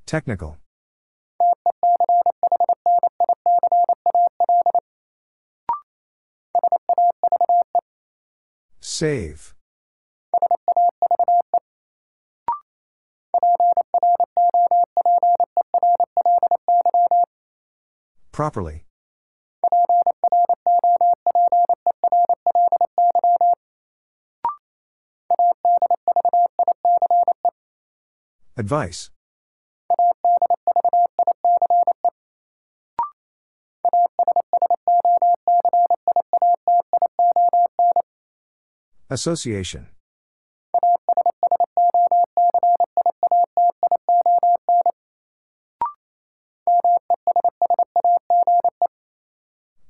Technical. Save. Properly. Advice. Association.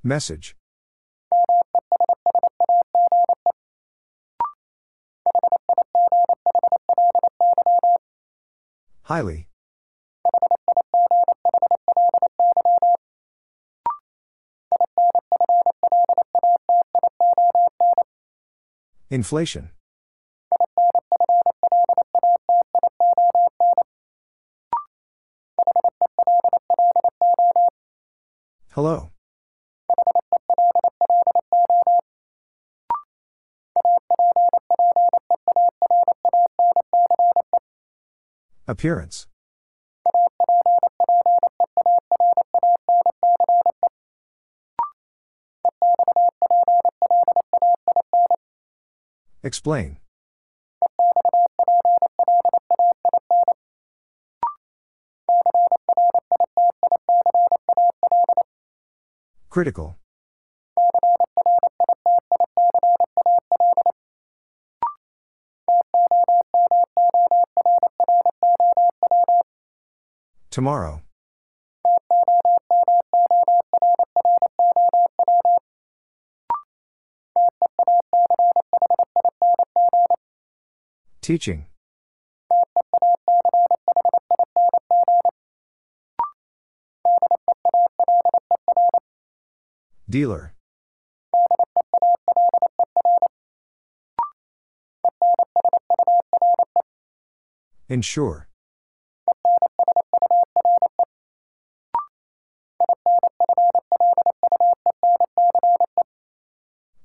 Message. Highly. Inflation. Hello. Appearance. Explain. Critical. Tomorrow. Teaching. Dealer. Ensure.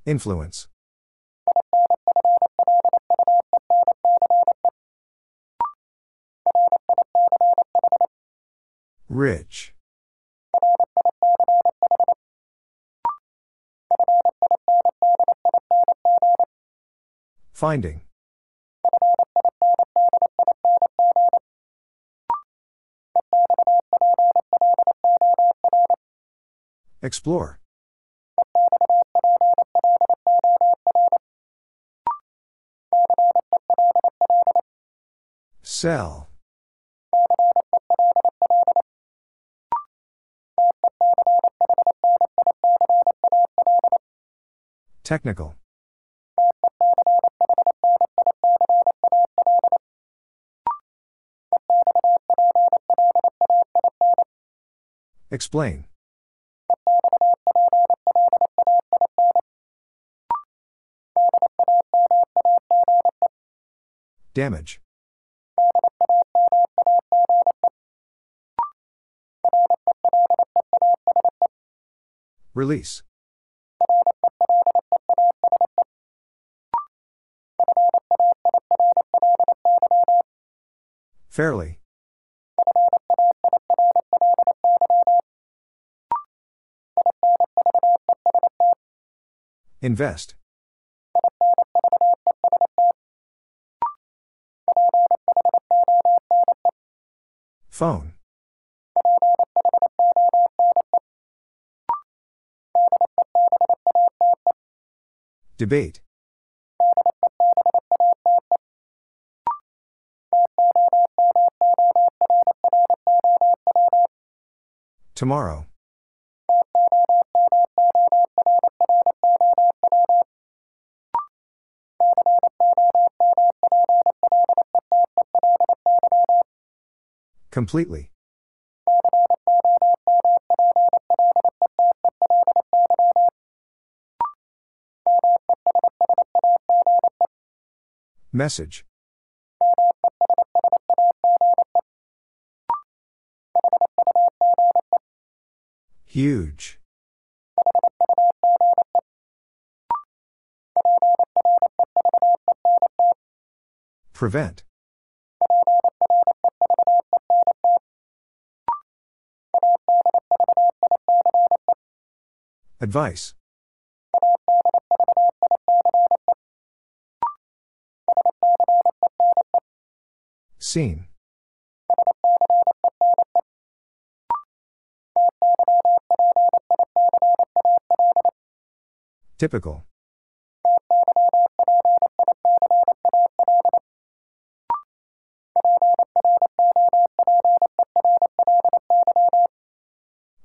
Influence. Rich. Finding. Explore. Sell. Technical. Explain. Damage. Release. Fairly. Invest. Phone. Debate. Tomorrow. Completely. Message. Huge. Prevent. Advice. Seen. Typical.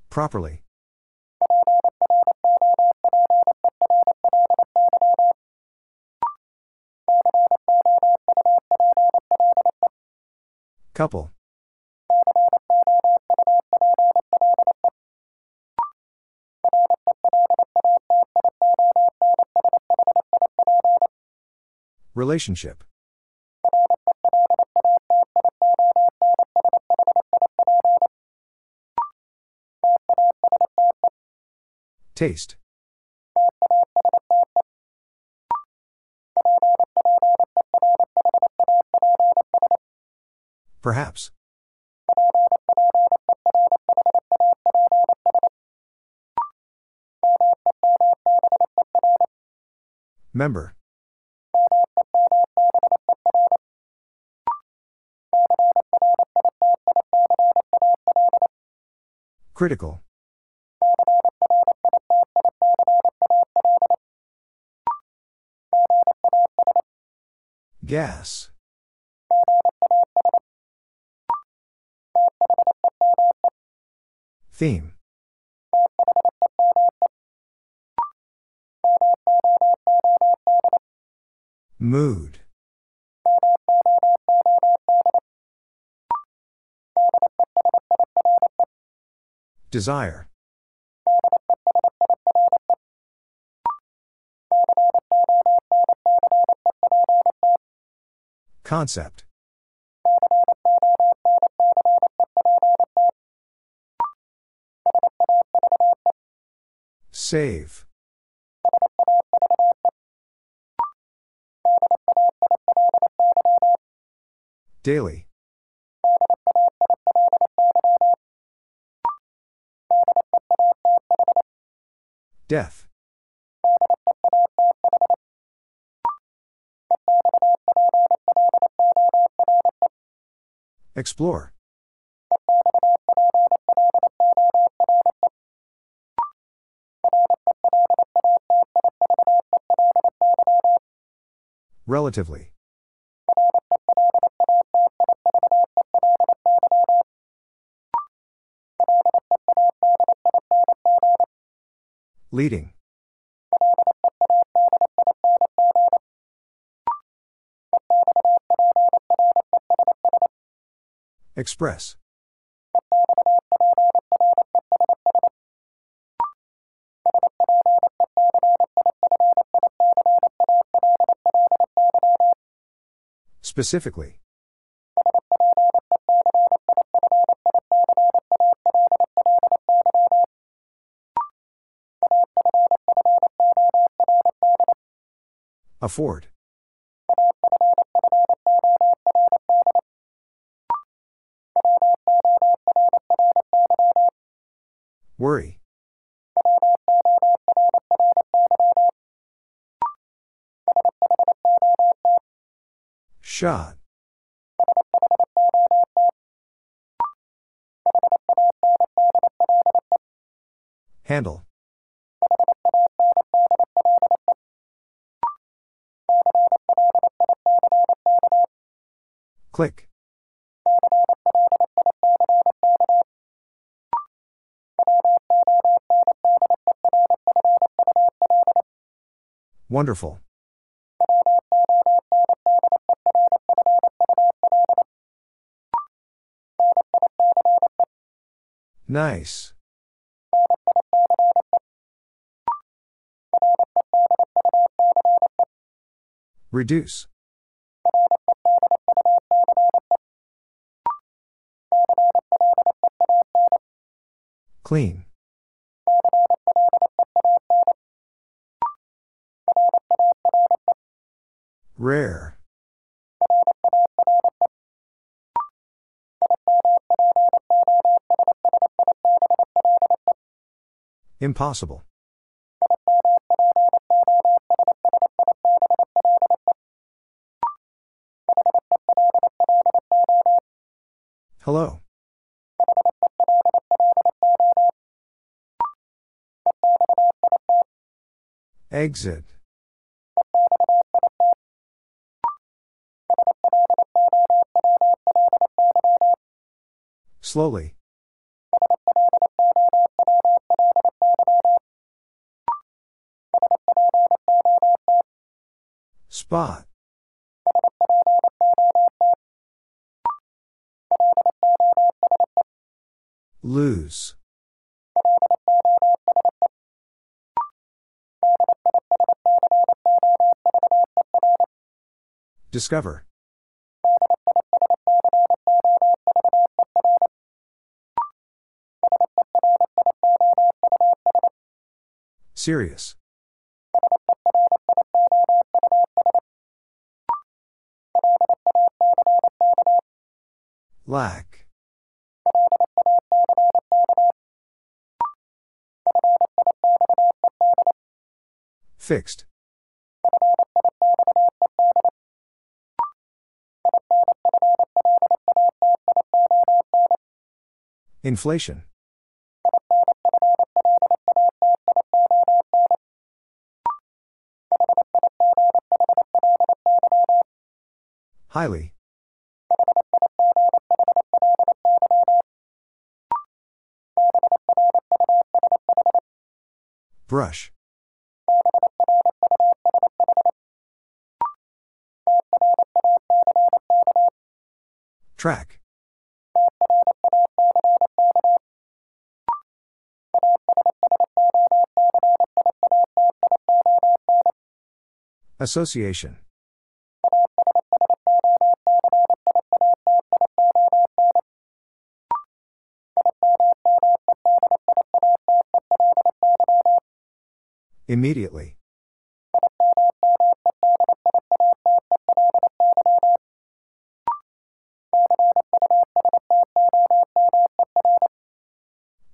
Properly. Couple. Relationship. Taste. Perhaps. Member. Critical. Gas. Theme. Mood. Desire. Concept. Save. Daily. Death. Explore. Relatively. Leading. Express. Specifically. Afford. Worry. Shot. Handle. Click. Wonderful. Nice. Reduce. Clean. Rare. Impossible. Exit. Slowly. Spot. Lose. Discover. Serious. Lack. Fixed. Inflation. Highly. Brush. Track. Association. Immediately.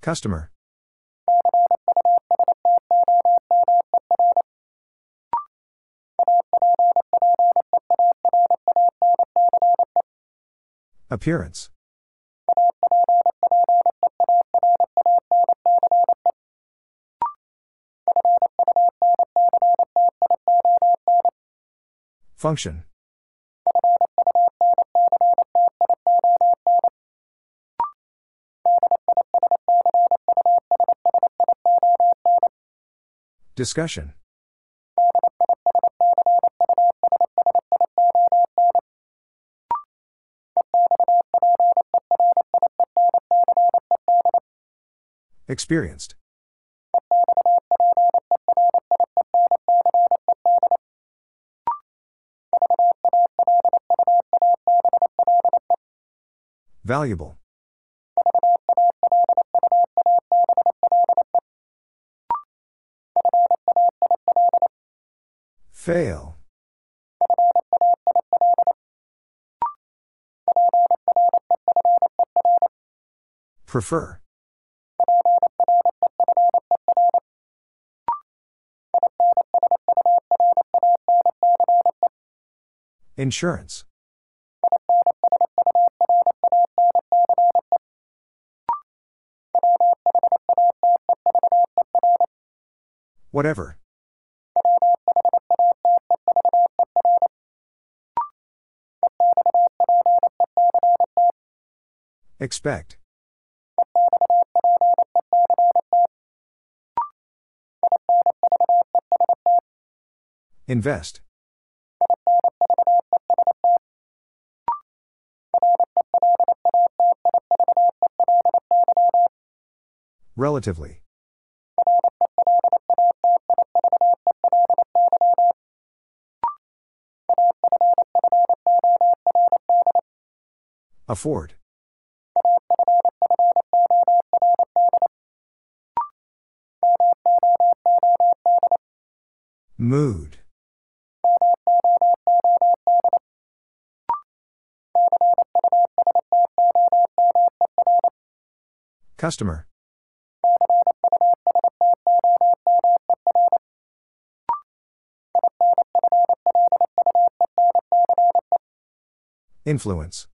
Customer. Appearance. Function. Discussion. Experienced. Valuable. Fail. Prefer. Insurance. Whatever. Expect. Invest. Relatively. Afford. Mood. Customer. Influence.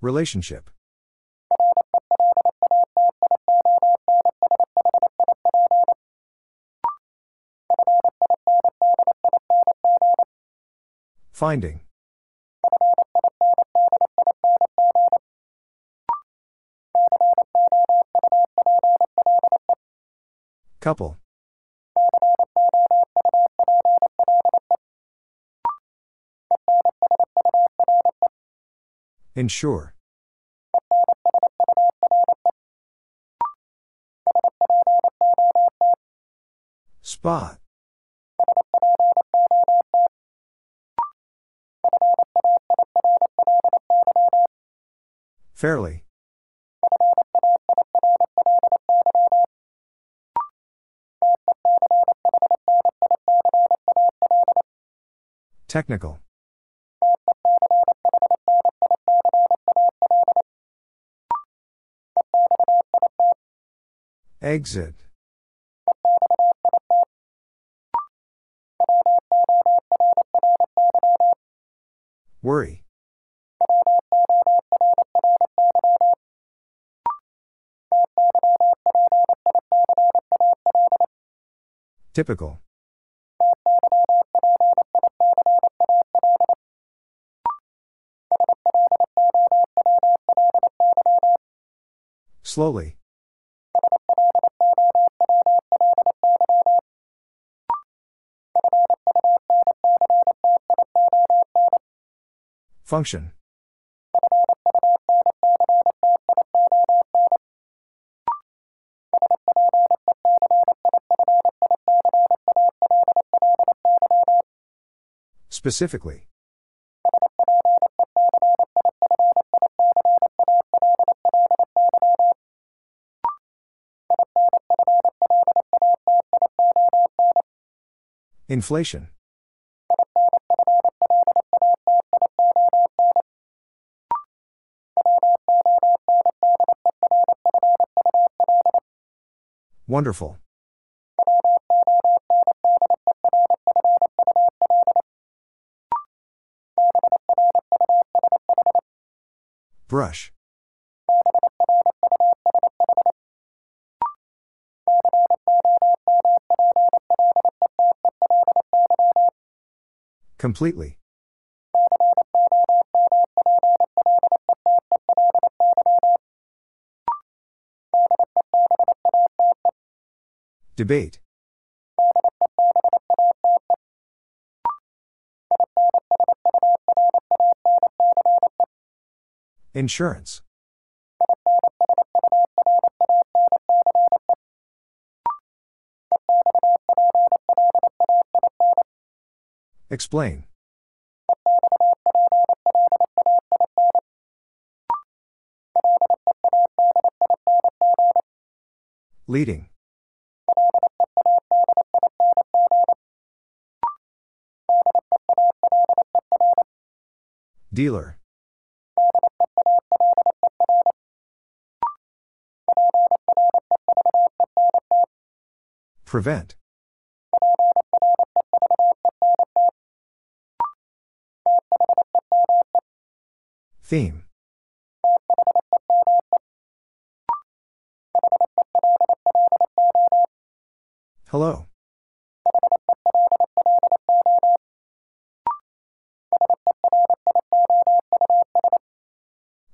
Relationship. Finding. Couple. Ensure. Spot. Fairly. Technical. Exit. Worry. Typical. Slowly. Function. Specifically. Inflation. Wonderful. Brush. Completely. Debate. Insurance. Explain. Leading. Dealer. Prevent. Theme. Hello.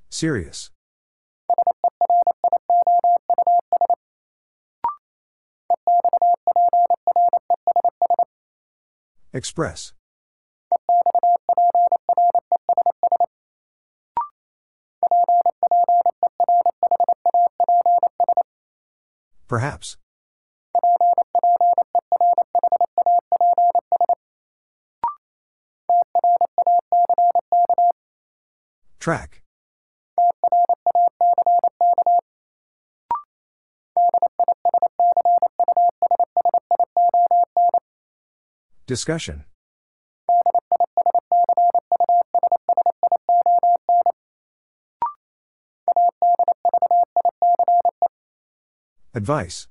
Serious. Express. Perhaps. Track. Discussion. Advice.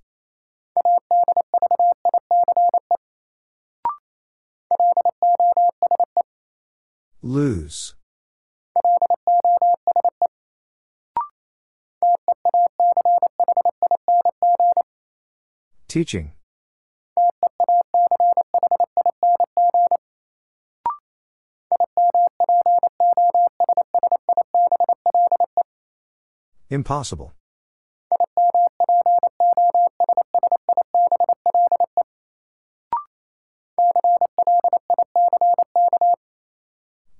Lose. Teaching. Impossible.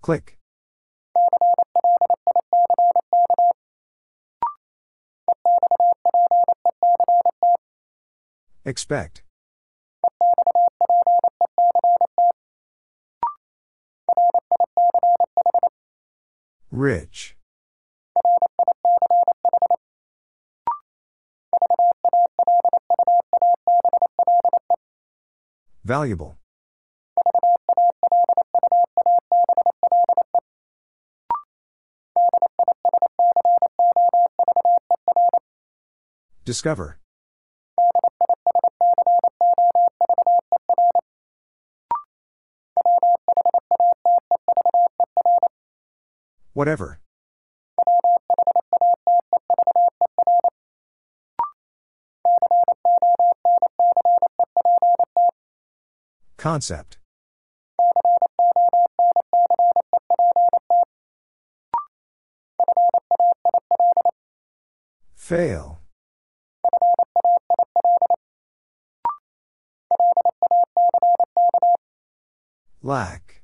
Click. Expect. Rich. Valuable. Discover. Whatever. Concept. Fail. Lack.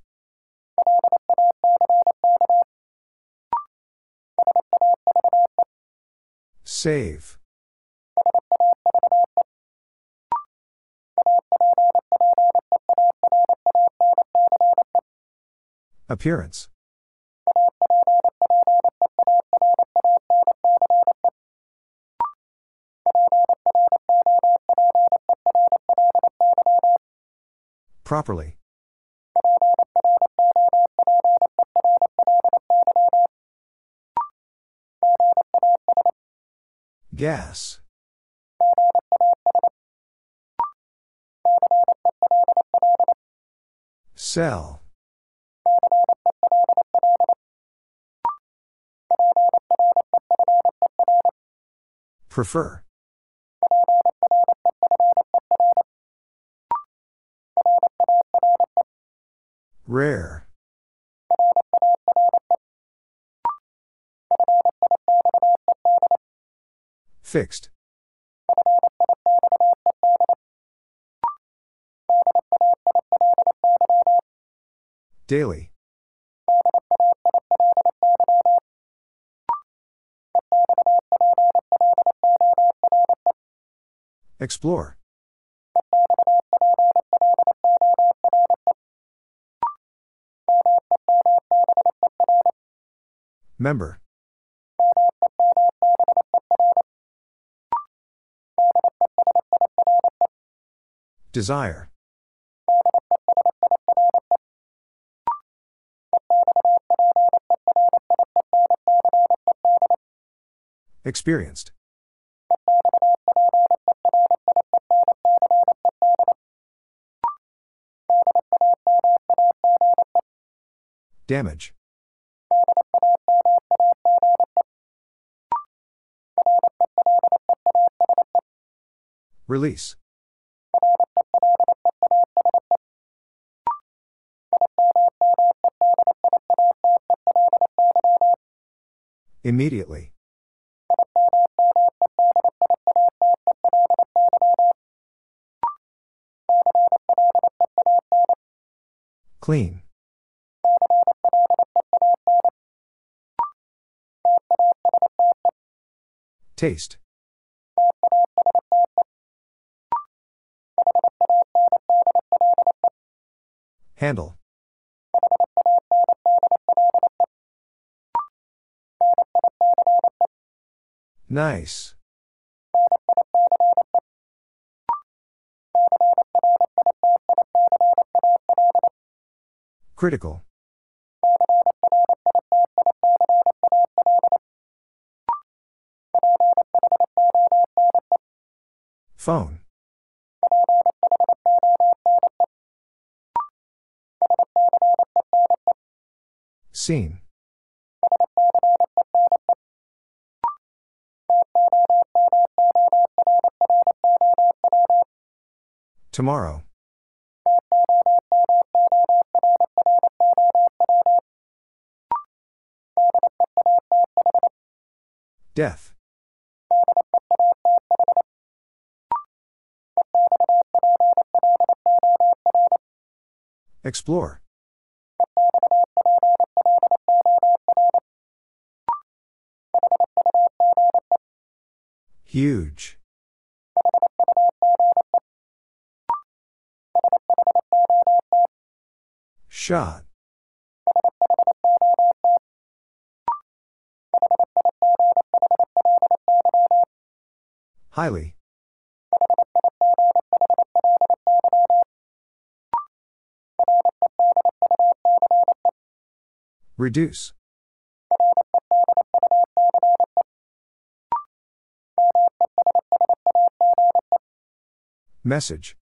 Save. Appearance. Properly. Gas. Sell. Prefer. Rare. Fixed. Daily. Explore. Member. Desire. Experienced. Damage. Release. Immediately. Clean. Taste. Handle. Nice. Critical. Phone. Seen. Tomorrow. Death. Explore. Huge. Shot. Highly. Reduce. Message.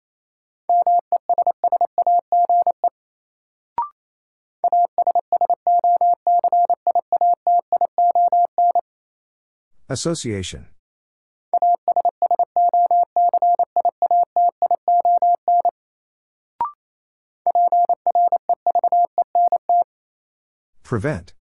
Association. Prevent.